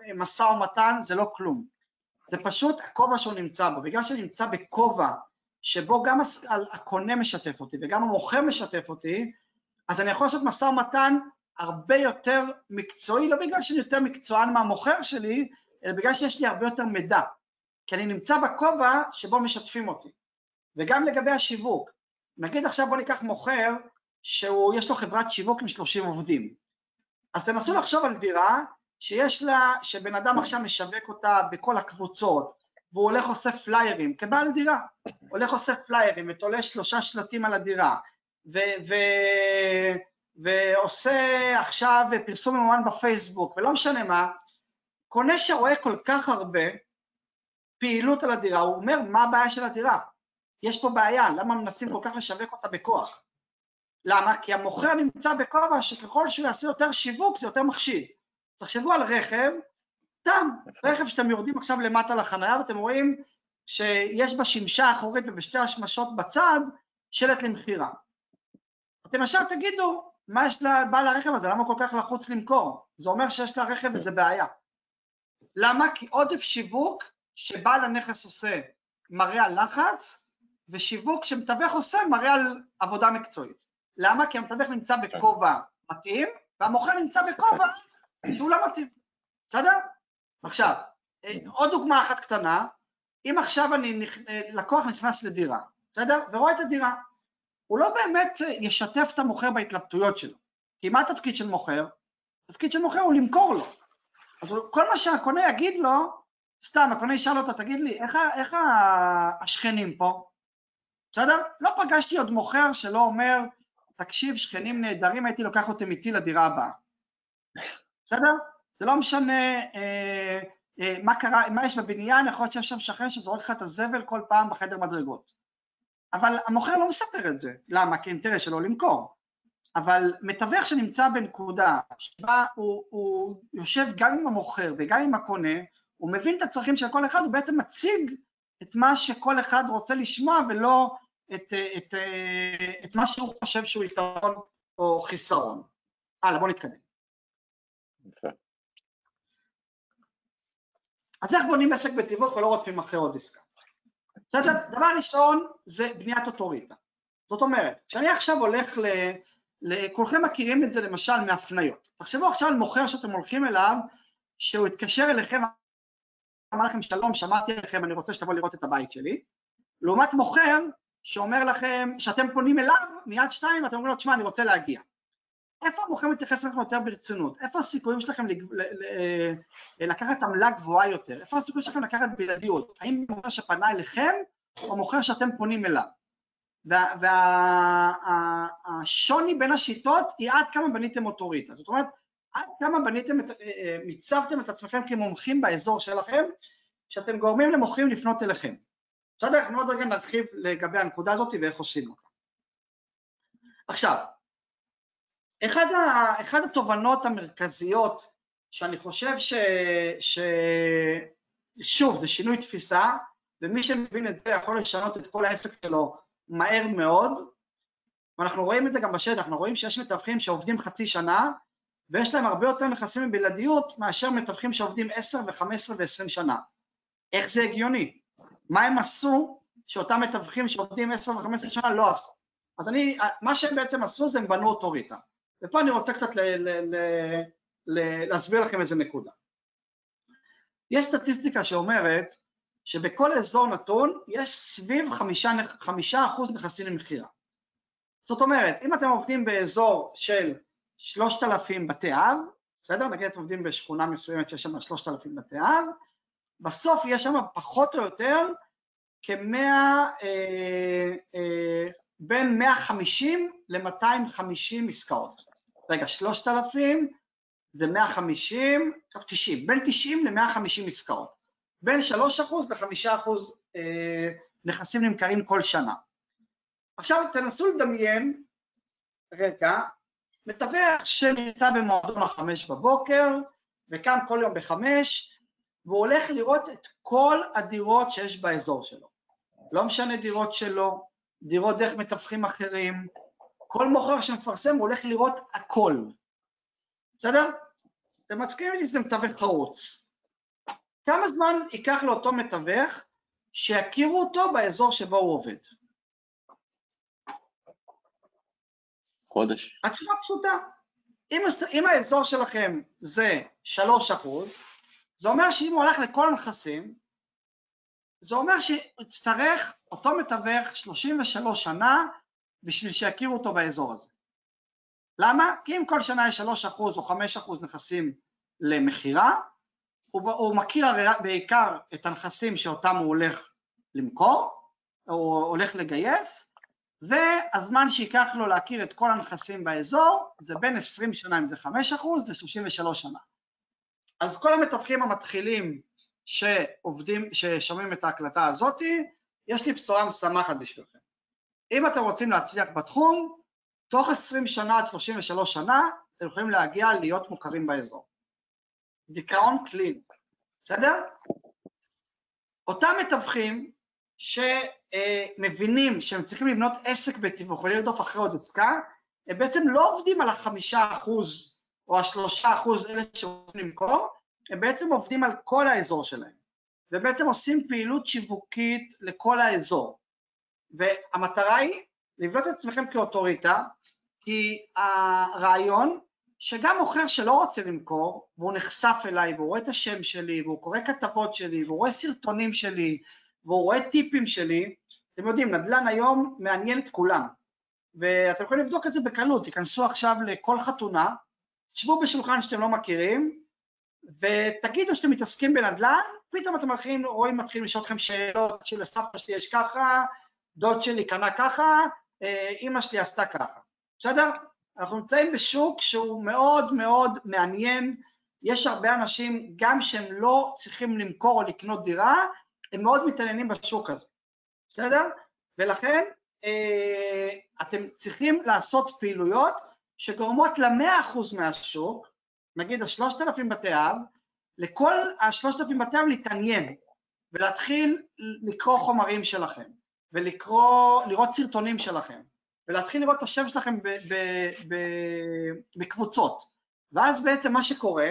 Speaker 2: אה, משא ומתן, זה לא כלום. זה פשוט הכובע שהוא נמצא בו. בגלל שאני נמצא בכובע שבו גם הקונה משתף אותי וגם המוכר משתף אותי, אז אני יכול לעשות משא ומתן הרבה יותר מקצועי, לא בגלל שאני יותר מקצוען מהמוכר שלי, אלא בגלל שיש לי הרבה יותר מידע. כי אני נמצא בכובע שבו משתפים אותי. וגם לגבי השיווק, נגיד עכשיו בוא ניקח מוכר שיש לו חברת שיווק עם 30 עובדים. אז תנסו לחשוב על דירה שיש לה, שבן אדם עכשיו משווק אותה בכל הקבוצות, והוא הולך עושה פליירים, כבעל דירה, הולך עושה פליירים ותולה שלושה שלטים על הדירה, ו- ו- ועושה עכשיו פרסום ממומן בפייסבוק, ולא משנה מה, קונה שרואה כל כך הרבה פעילות על הדירה, הוא אומר מה הבעיה של הדירה, יש פה בעיה, למה מנסים כל כך לשווק אותה בכוח? למה? כי המוכר נמצא בכובע שככל שהוא יעשה יותר שיווק זה יותר מחשיד. תחשבו על רכב, סתם, רכב שאתם יורדים עכשיו למטה לחניה ואתם רואים שיש בשמשה האחורית ובשתי השמשות בצד שלט למכירה. אתם ישר תגידו, מה יש לבעל הרכב הזה, למה כל כך לחוץ למכור? זה אומר שיש לה רכב וזה בעיה. למה? כי עודף שיווק שבעל הנכס עושה מראה על לחץ, ושיווק שמתווך עושה מראה על עבודה מקצועית. למה? כי המתווך נמצא בכובע מתאים, והמוכר נמצא בכובע שהוא לא מתאים. בסדר? עכשיו, עוד דוגמה אחת קטנה, אם עכשיו אני, לקוח נכנס לדירה, בסדר? ורואה את הדירה, הוא לא באמת ישתף את המוכר בהתלבטויות שלו. כי מה התפקיד של מוכר? התפקיד של מוכר הוא למכור לו. אז כל מה שהקונה יגיד לו, סתם, הקונה ישאל אותו, תגיד לי, איך, איך השכנים פה? בסדר? לא פגשתי עוד מוכר שלא אומר, תקשיב, שכנים נהדרים, הייתי לוקח אותם איתי לדירה הבאה. בסדר? זה לא משנה אה, אה, מה קרה, מה יש בבניין, יכול להיות שיש שם שכן שזורק לך את הזבל כל פעם בחדר מדרגות. אבל המוכר לא מספר את זה. למה? כי אינטרס שלו למכור. אבל מתווך שנמצא בנקודה שבה הוא, הוא יושב גם עם המוכר וגם עם הקונה, הוא מבין את הצרכים של כל אחד, הוא בעצם מציג את מה שכל אחד רוצה לשמוע ולא את, את, את מה שהוא חושב שהוא יתרון או חיסרון. הלאה, בואו נתקדם. יפה. אז איך בונים עסק בתיווך ולא רודפים אחרי עוד עסקה? דבר ראשון זה בניית אוטוריטה. זאת אומרת, כשאני עכשיו הולך ל... כולכם מכירים את זה למשל מהפניות. תחשבו עכשיו על מוכר שאתם הולכים אליו, שהוא התקשר אליכם, אמר לכם שלום, שמעתי עליכם, אני רוצה שתבוא לראות את הבית שלי, לעומת מוכר שאומר לכם, שאתם פונים אליו מיד שתיים ואתם אומרים לו, תשמע, אני רוצה להגיע. איפה המוכר מתייחס לכם יותר ברצינות? איפה הסיכויים שלכם לקחת עמלה גבוהה יותר? איפה הסיכויים שלכם לקחת בלעדיות? האם מוכר שפנה אליכם או מוכר שאתם פונים אליו? והשוני בין השיטות היא עד כמה בניתם אוטוריטה. זאת אומרת, עד כמה בניתם, אה, אה, מיצבתם את עצמכם כמומחים באזור שלכם, שאתם גורמים למוכרים לפנות אליכם. בסדר? אנחנו עוד רגע נרחיב לגבי הנקודה הזאת ואיך עושים אותה. עכשיו, אחד, ה, אחד התובנות המרכזיות שאני חושב ש, ש... שוב, זה שינוי תפיסה, ומי שמבין את זה יכול לשנות את כל העסק שלו מהר מאוד, ואנחנו רואים את זה גם בשטח, אנחנו רואים שיש מתווכים שעובדים חצי שנה, ויש להם הרבה יותר נכסים מבלעדיות מאשר מתווכים שעובדים 10 ו-15 ו-20 שנה. איך זה הגיוני? מה הם עשו שאותם מתווכים שעובדים 10 ו-15 שנה לא עשו. אז אני, מה שהם בעצם עשו זה הם בנו אוטוריטה. ופה אני רוצה קצת ל, ל, ל, ל, להסביר לכם איזה נקודה. יש סטטיסטיקה שאומרת שבכל אזור נתון יש סביב חמישה, חמישה אחוז נכסים למכירה. זאת אומרת, אם אתם עובדים באזור של שלושת אלפים בתי אב, בסדר? נגיד אתם עובדים בשכונה מסוימת שיש שם 3,000 בתי אב, בסוף יש שם פחות או יותר כמאה, אה, אה, בין 150 ל-250 עסקאות. רגע, 3,000 זה 150, טוב 90, בין 90 ל-150 עסקאות. בין 3% ל-5% אה, נכסים נמכרים כל שנה. עכשיו תנסו לדמיין, רגע, מתווך שנמצא במועדון החמש בבוקר וקם כל יום בחמש והוא הולך לראות את כל הדירות שיש באזור שלו. לא משנה דירות שלו, דירות דרך מתווכים אחרים, כל מוכר שמפרסם הוא הולך לראות הכל. בסדר? אתם מסכימים איתי שזה מתווך חרוץ. כמה זמן ייקח לאותו מתווך שיכירו אותו באזור שבו הוא עובד?
Speaker 1: חודש.
Speaker 2: התשובה פשוטה. אם, אם האזור שלכם זה 3 אחוז, זה אומר שאם הוא הולך לכל הנכסים, זה אומר שיצטרך אותו מתווך 33 שנה בשביל שיכירו אותו באזור הזה. למה? כי אם כל שנה יש 3% או 5% נכסים למכירה, הוא, הוא מכיר בעיקר את הנכסים שאותם הוא הולך למכור, או הולך לגייס, והזמן שייקח לו להכיר את כל הנכסים באזור זה בין 20 שנה אם זה 5% ל-33 שנה. אז כל המתווכים המתחילים שעובדים, ששומעים את ההקלטה הזאתי, יש לי בשורה משמחת בשבילכם. אם אתם רוצים להצליח בתחום, תוך 20 שנה עד 33 שנה אתם יכולים להגיע להיות מוכרים באזור. דיכאון קליני, בסדר? אותם מתווכים שמבינים שהם צריכים לבנות עסק בתיווך ולרדוף אחרי עוד עסקה, הם בעצם לא עובדים על החמישה אחוז או השלושה אחוז אלה שרוצים למכור, הם בעצם עובדים על כל האזור שלהם, ובעצם עושים פעילות שיווקית לכל האזור. והמטרה היא לבנות את עצמכם כאוטוריטה, כי הרעיון שגם מוכר שלא רוצה למכור, והוא נחשף אליי, והוא רואה את השם שלי, והוא קורא כתבות שלי, והוא רואה סרטונים שלי, והוא רואה טיפים שלי, אתם יודעים, נדל"ן היום מעניין את כולם, ואתם יכולים לבדוק את זה בקלות, תיכנסו עכשיו לכל חתונה, שבו בשולחן שאתם לא מכירים, ותגידו שאתם מתעסקים בנדל"ן, פתאום אתם מתחילים, רואים, מתחילים לשאול אתכם שאלות שלסבתא שלי יש ככה, דוד שלי קנה ככה, אה, אימא שלי עשתה ככה, בסדר? אנחנו נמצאים בשוק שהוא מאוד מאוד מעניין, יש הרבה אנשים, גם שהם לא צריכים למכור או לקנות דירה, הם מאוד מתעניינים בשוק הזה, בסדר? ולכן אה, אתם צריכים לעשות פעילויות שגורמות למאה אחוז מהשוק, נגיד השלושת אלפים בתי אב, לכל השלושת אלפים בתי אב להתעניין ולהתחיל לקרוא חומרים שלכם ולקרוא, לראות סרטונים שלכם ולהתחיל לראות את השם שלכם בקבוצות ואז בעצם מה שקורה,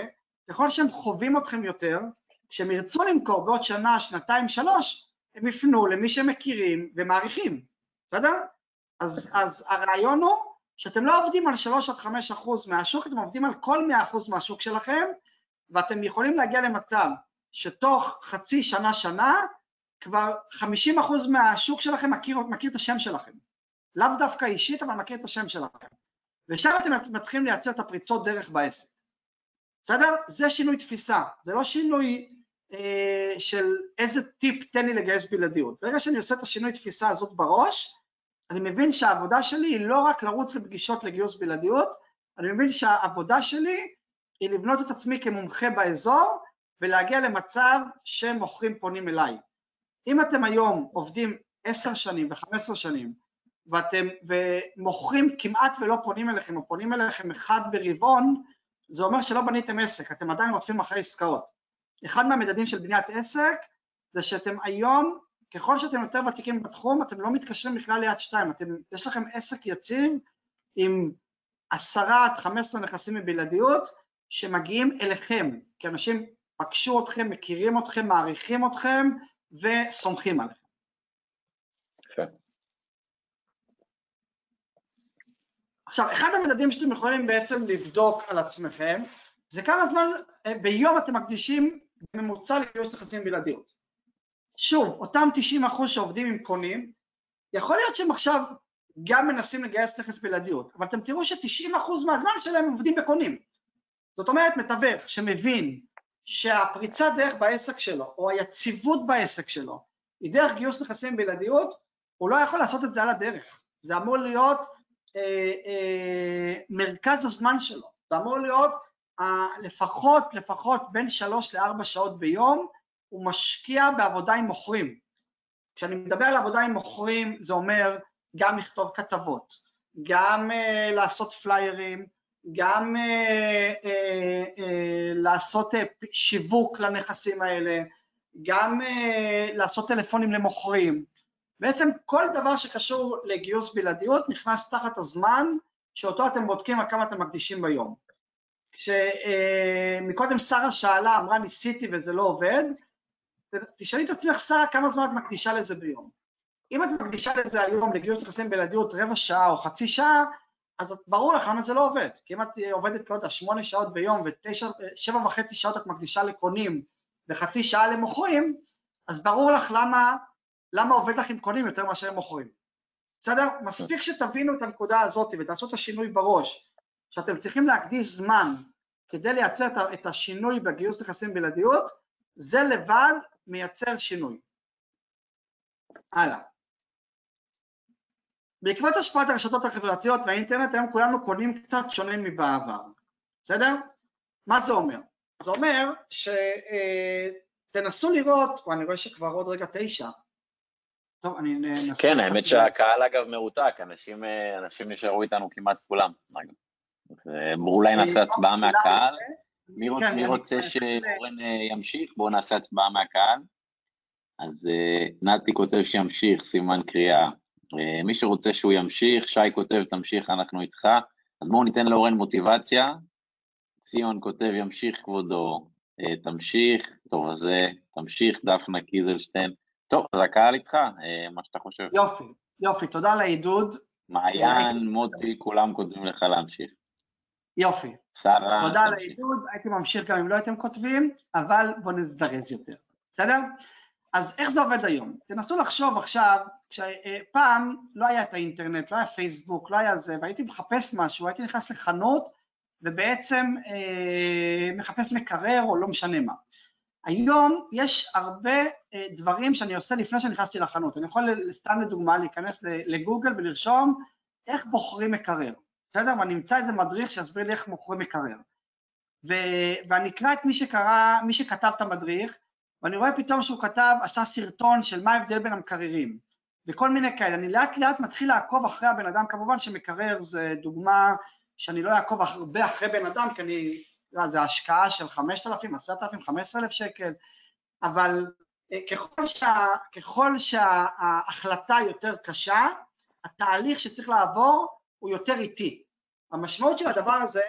Speaker 2: ככל שהם חווים אתכם יותר, כשהם ירצו למכור בעוד שנה, שנתיים, שלוש, הם יפנו למי שהם מכירים ומעריכים, בסדר? אז, אז הרעיון הוא שאתם לא עובדים על 3 עד 5 אחוז מהשוק, אתם עובדים על כל 100 אחוז מהשוק שלכם, ואתם יכולים להגיע למצב שתוך חצי שנה, שנה, כבר 50 אחוז מהשוק שלכם מכיר, מכיר את השם שלכם. לאו דווקא אישית, אבל מכיר את השם שלכם. ושם אתם מתחילים לייצר את הפריצות דרך בעסק. בסדר? זה שינוי תפיסה, זה לא שינוי אה, של איזה טיפ תן לי לגייס בלעדיות. ברגע שאני עושה את השינוי תפיסה הזאת בראש, אני מבין שהעבודה שלי היא לא רק לרוץ לפגישות לגיוס בלעדיות, אני מבין שהעבודה שלי היא לבנות את עצמי כמומחה באזור ולהגיע למצב שמוכרים פונים אליי. אם אתם היום עובדים עשר שנים ו-15 שנים ואתם ומוכרים כמעט ולא פונים אליכם או פונים אליכם אחד ברבעון, זה אומר שלא בניתם עסק, אתם עדיין רודפים אחרי עסקאות. אחד מהמדדים של בניית עסק זה שאתם היום, ככל שאתם יותר ותיקים בתחום, אתם לא מתקשרים בכלל ליד שתיים, אתם, יש לכם עסק יציב עם עשרה עד חמש עשרה נכסים מבלעדיות שמגיעים אליכם, כי אנשים פגשו אתכם, מכירים אתכם, מעריכים אתכם וסומכים עליכם. עכשיו, אחד המדדים שאתם יכולים בעצם לבדוק על עצמכם, זה כמה זמן אה, ביום אתם מקדישים בממוצע לגיוס נכסים בלעדיות. שוב, אותם 90% שעובדים עם קונים, יכול להיות שהם עכשיו גם מנסים לגייס נכס בלעדיות, אבל אתם תראו ש-90% מהזמן שלהם עובדים בקונים. זאת אומרת, מתווך שמבין שהפריצת דרך בעסק שלו, או היציבות בעסק שלו, היא דרך גיוס נכסים בלעדיות, הוא לא יכול לעשות את זה על הדרך. זה אמור להיות אה, אה, מרכז הזמן שלו, זה אמור להיות אה, לפחות, לפחות בין שלוש לארבע שעות ביום, הוא משקיע בעבודה עם מוכרים. כשאני מדבר על עבודה עם מוכרים, זה אומר גם לכתוב כתבות, גם uh, לעשות פליירים, גם uh, uh, uh, לעשות uh, שיווק לנכסים האלה, גם uh, לעשות טלפונים למוכרים. בעצם כל דבר שקשור לגיוס בלעדיות נכנס תחת הזמן שאותו אתם בודקים על כמה אתם מקדישים ביום. כשמקודם שרה שאלה, אמרה ניסיתי וזה לא עובד, תשאלי את עצמך, שרה, כמה זמן את מקדישה לזה ביום? אם את מקדישה לזה היום לגיוס נכסים בלעדיות רבע שעה או חצי שעה, אז ברור לך למה זה לא עובד. כי אם את עובדת, לא יודע, שמונה שעות ביום ושבע וחצי שעות את מקדישה לקונים וחצי שעה למוכרים, אז ברור לך למה, למה עובד לך עם קונים יותר מאשר עם מוכרים. בסדר? מספיק שתבינו את הנקודה הזאת ותעשו את השינוי בראש, שאתם צריכים להקדיש זמן כדי לייצר את השינוי בגיוס נכסים בלעדיות, זה לבד מייצר שינוי. הלאה. בעקבות השפעת הרשתות החברתיות והאינטרנט היום כולנו קונים קצת שונה מבעבר, בסדר? מה זה אומר? זה אומר שתנסו אה, לראות, או אני רואה שכבר עוד רגע תשע,
Speaker 1: טוב, אני אנסה... כן, האמת שהקהל אגב מרותק, אנשים, אה, אנשים נשארו איתנו כמעט כולם, אגב. אה, אולי נעשה הצבעה מהקהל. מי, כן, רוצה שאורן ימשיך? בואו נעשה הצבעה מהקהל. אז נתי כותב שימשיך, סימן קריאה. אה, מי שרוצה שהוא ימשיך, שי כותב, תמשיך, אנחנו איתך. אז בואו ניתן לאורן מוטיבציה. ציון כותב, ימשיך כבודו, אה, תמשיך. טוב, אז אה, תמשיך, דפנה קיזלשטיין. טוב, אז הקהל איתך, מה שאתה חושב.
Speaker 2: יופי, יופי, תודה לעידוד.
Speaker 1: מעיין, מוטי, כולם כותבים לך להמשיך.
Speaker 2: יופי. שרה, תודה על העידוד, הייתי ממשיך גם אם לא הייתם כותבים, אבל בואו נזדרז יותר, בסדר? אז איך זה עובד היום? תנסו לחשוב עכשיו, כשפעם לא היה את האינטרנט, לא היה פייסבוק, לא היה זה, והייתי מחפש משהו, הייתי נכנס לחנות ובעצם אה, מחפש מקרר או לא משנה מה. היום יש הרבה אה, דברים שאני עושה לפני שנכנסתי לחנות. אני יכול סתם לדוגמה להיכנס לגוגל ולרשום איך בוחרים מקרר, בסדר? ואני אמצא איזה מדריך שיסביר לי איך בוחרים מקרר. ו- ואני אקרא את מי שקרא, מי שכתב את המדריך, ואני רואה פתאום שהוא כתב, עשה סרטון של מה ההבדל בין המקררים, וכל מיני כאלה. אני לאט לאט מתחיל לעקוב אחרי הבן אדם, כמובן שמקרר זה דוגמה שאני לא אעקוב הרבה אחרי בן אדם, כי אני, לא, זה השקעה של 5,000, 10,000, 15,000 שקל, אבל אה, ככל, שה, ככל שההחלטה יותר קשה, התהליך שצריך לעבור הוא יותר איטי. המשמעות של הדבר הזה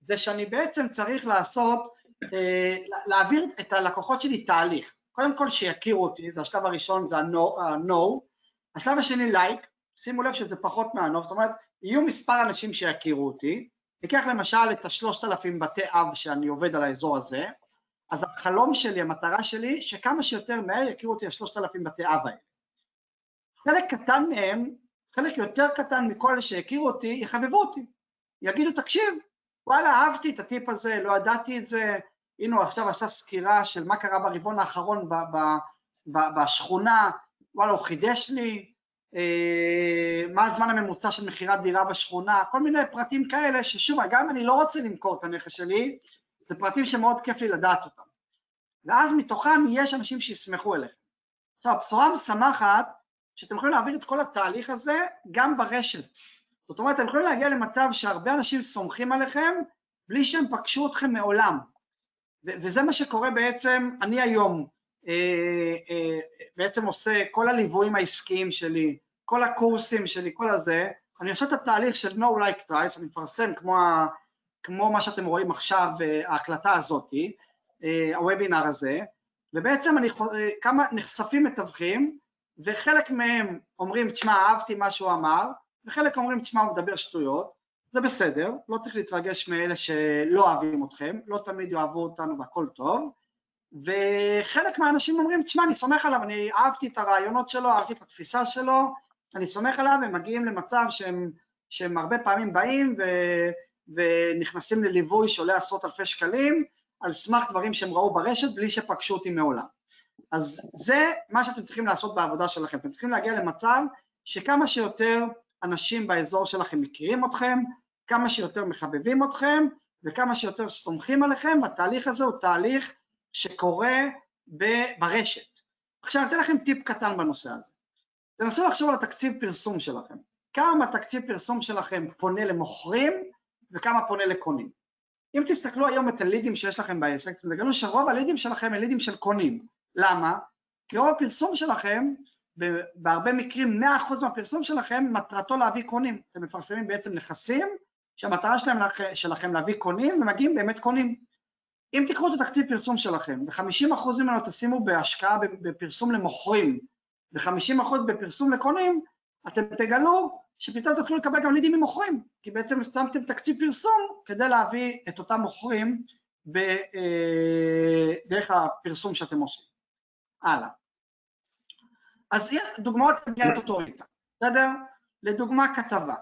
Speaker 2: זה שאני בעצם צריך לעשות אה, להעביר את הלקוחות שלי תהליך. קודם כל שיכירו אותי, זה השלב הראשון, זה ה-no, השלב השני לייק, שימו לב שזה פחות מה-no, זאת אומרת, יהיו מספר אנשים שיכירו אותי, ניקח למשל את השלושת אלפים בתי אב שאני עובד על האזור הזה, אז החלום שלי, המטרה שלי, שכמה שיותר מהר יכירו אותי השלושת אלפים בתי אב האלה. חלק קטן מהם, חלק יותר קטן מכל אלה שהכירו אותי, יחבבו אותי, יגידו, תקשיב, וואלה, אהבתי את הטיפ הזה, לא ידעתי את זה, הנה הוא עכשיו עשה סקירה של מה קרה ברבעון האחרון ב, ב, ב, בשכונה, וואלה, הוא חידש לי, אה, מה הזמן הממוצע של מכירת דירה בשכונה, כל מיני פרטים כאלה ששוב, גם אם אני לא רוצה למכור את הנכס שלי, זה פרטים שמאוד כיף לי לדעת אותם. ואז מתוכם יש אנשים שישמחו אליכם. עכשיו, הבשורה משמחת שאתם יכולים להעביר את כל התהליך הזה גם ברשת. זאת אומרת, אתם יכולים להגיע למצב שהרבה אנשים סומכים עליכם בלי שהם פגשו אתכם מעולם. וזה מה שקורה בעצם, אני היום אה, אה, בעצם עושה כל הליוויים העסקיים שלי, כל הקורסים שלי, כל הזה, אני עושה את התהליך של no like twice, אני מפרסם כמו, כמו מה שאתם רואים עכשיו, אה, ההקלטה הזאתי, הוובינר הזה, ובעצם אני, כמה נחשפים מתווכים, וחלק מהם אומרים, תשמע, אהבתי מה שהוא אמר, וחלק אומרים, תשמע, הוא מדבר שטויות, זה בסדר, לא צריך להתרגש מאלה שלא אוהבים אתכם, לא תמיד יאהבו אותנו והכל טוב, וחלק מהאנשים אומרים, תשמע, אני סומך עליו, אני אהבתי את הרעיונות שלו, אהבתי את התפיסה שלו, אני סומך עליו, הם מגיעים למצב שהם, שהם הרבה פעמים באים ו, ונכנסים לליווי שעולה עשרות אלפי שקלים, על סמך דברים שהם ראו ברשת בלי שפגשו אותי מעולם. אז זה מה שאתם צריכים לעשות בעבודה שלכם, אתם צריכים להגיע למצב שכמה שיותר אנשים באזור שלכם מכירים אתכם, כמה שיותר מחבבים אתכם וכמה שיותר סומכים עליכם, התהליך הזה הוא תהליך שקורה ברשת. עכשיו אני אתן לכם טיפ קטן בנושא הזה. תנסו לחשוב על התקציב פרסום שלכם. כמה תקציב פרסום שלכם פונה למוכרים וכמה פונה לקונים. אם תסתכלו היום את הלידים שיש לכם בעסק, תגלו שרוב הלידים שלכם הם לידים של קונים. למה? כי רוב הפרסום שלכם, בהרבה מקרים 100% מהפרסום שלכם מטרתו להביא קונים. אתם מפרסמים בעצם נכסים שהמטרה שלהם, שלכם להביא קונים ומגיעים באמת קונים. אם תקחו את התקציב פרסום שלכם ו-50% ממנו תשימו בהשקעה בפרסום למוכרים ו-50% בפרסום לקונים, אתם תגלו שפתאום תתחילו לקבל גם לידים ממוכרים, כי בעצם שמתם תקציב פרסום כדי להביא את אותם מוכרים אה, דרך הפרסום שאתם עושים. הלאה. אז דוגמאות לבניית אוטוריטה, בסדר? לדוגמה כתבה.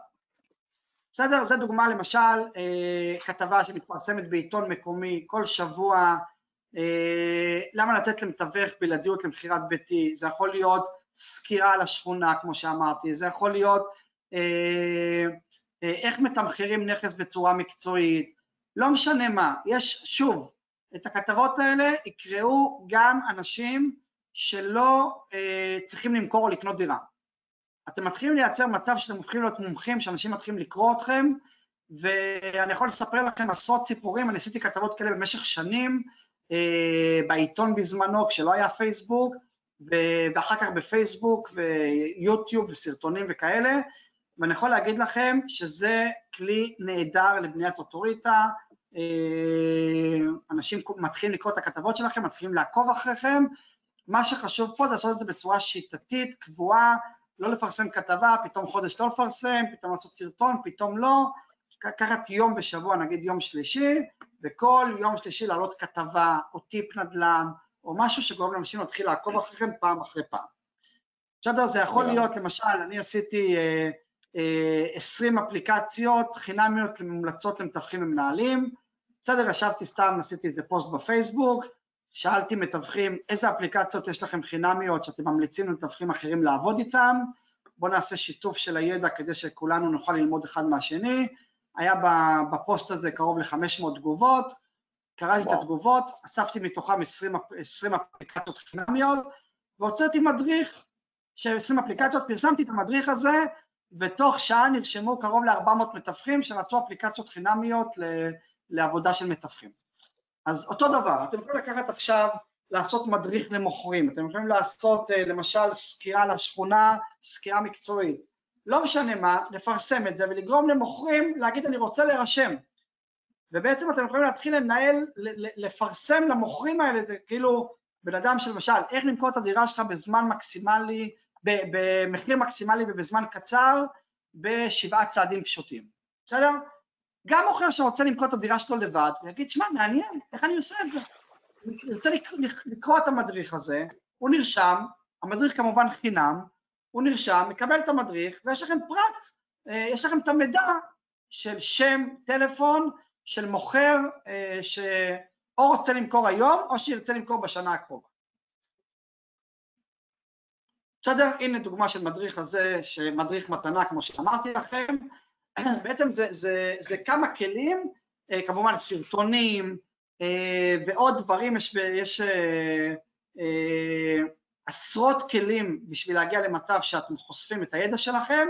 Speaker 2: בסדר? זו דוגמה למשל אה, כתבה שמתפרסמת בעיתון מקומי כל שבוע, אה, למה לתת למתווך בלעדיות למכירת ביתי, זה יכול להיות סקירה על השכונה כמו שאמרתי, זה יכול להיות אה, אה, איך מתמחרים נכס בצורה מקצועית, לא משנה מה, יש שוב, את הכתבות האלה יקראו גם אנשים שלא אה, צריכים למכור או לקנות דירה. אתם מתחילים לייצר מצב שאתם הופכים להיות מומחים, שאנשים מתחילים לקרוא אתכם, ואני יכול לספר לכם עשרות סיפורים, אני עשיתי כתבות כאלה במשך שנים, אה, בעיתון בזמנו כשלא היה פייסבוק, ואחר כך בפייסבוק ויוטיוב וסרטונים וכאלה, ואני יכול להגיד לכם שזה כלי נהדר לבניית אוטוריטה, אה, אנשים מתחילים לקרוא את הכתבות שלכם, מתחילים לעקוב אחריכם, מה שחשוב פה זה לעשות את זה בצורה שיטתית, קבועה, לא לפרסם כתבה, פתאום חודש לא לפרסם, פתאום לעשות סרטון, פתאום לא, לקחת יום בשבוע, נגיד יום שלישי, וכל יום שלישי להעלות כתבה או טיפ נדל"ן, או משהו שגורם לאנשים להתחיל לעקוב אחריכם פעם אחרי פעם. בסדר? זה יכול להיות, למשל, אני עשיתי אה, אה, 20 אפליקציות חינמיות מומלצות למתווכים ומנהלים, בסדר, ישבתי סתם, עשיתי איזה פוסט בפייסבוק, שאלתי מתווכים איזה אפליקציות יש לכם חינמיות שאתם ממליצים למתווכים אחרים לעבוד איתם, בואו נעשה שיתוף של הידע כדי שכולנו נוכל ללמוד אחד מהשני, היה בפוסט הזה קרוב ל-500 תגובות, קראתי את התגובות, אספתי מתוכם 20, 20 אפליקציות חינמיות והוצאתי מדריך של 20 אפליקציות, פרסמתי את המדריך הזה ותוך שעה נרשמו קרוב ל-400 מתווכים שרצו אפליקציות חינמיות לעבודה של מתווכים. אז אותו דבר, אתם יכולים לקחת עכשיו, לעשות מדריך למוכרים, אתם יכולים לעשות אה, למשל סקירה לשכונה, סקירה מקצועית, לא משנה מה, לפרסם את זה ולגרום למוכרים להגיד אני רוצה להירשם. ובעצם אתם יכולים להתחיל לנהל, לפרסם למוכרים האלה, זה כאילו בן אדם שלמשל, איך למכור את הדירה שלך בזמן מקסימלי, במחיר מקסימלי ובזמן קצר, בשבעה צעדים פשוטים, בסדר? גם מוכר שרוצה למכור את הדירה שלו לבד, הוא יגיד, שמע, מעניין, איך אני עושה את זה? אני רוצה לקרוא את המדריך הזה, הוא נרשם, המדריך כמובן חינם, הוא נרשם, מקבל את המדריך, ויש לכם פרט, אה, יש לכם את המידע של שם, טלפון, של מוכר אה, שאו רוצה למכור היום, או שירצה למכור בשנה הקרובה. בסדר? הנה דוגמה של מדריך הזה, שמדריך מתנה, כמו שאמרתי לכם, בעצם זה, זה, זה כמה כלים, אה, כמובן סרטונים אה, ועוד דברים, יש, יש אה, עשרות כלים בשביל להגיע למצב שאתם חושפים את הידע שלכם,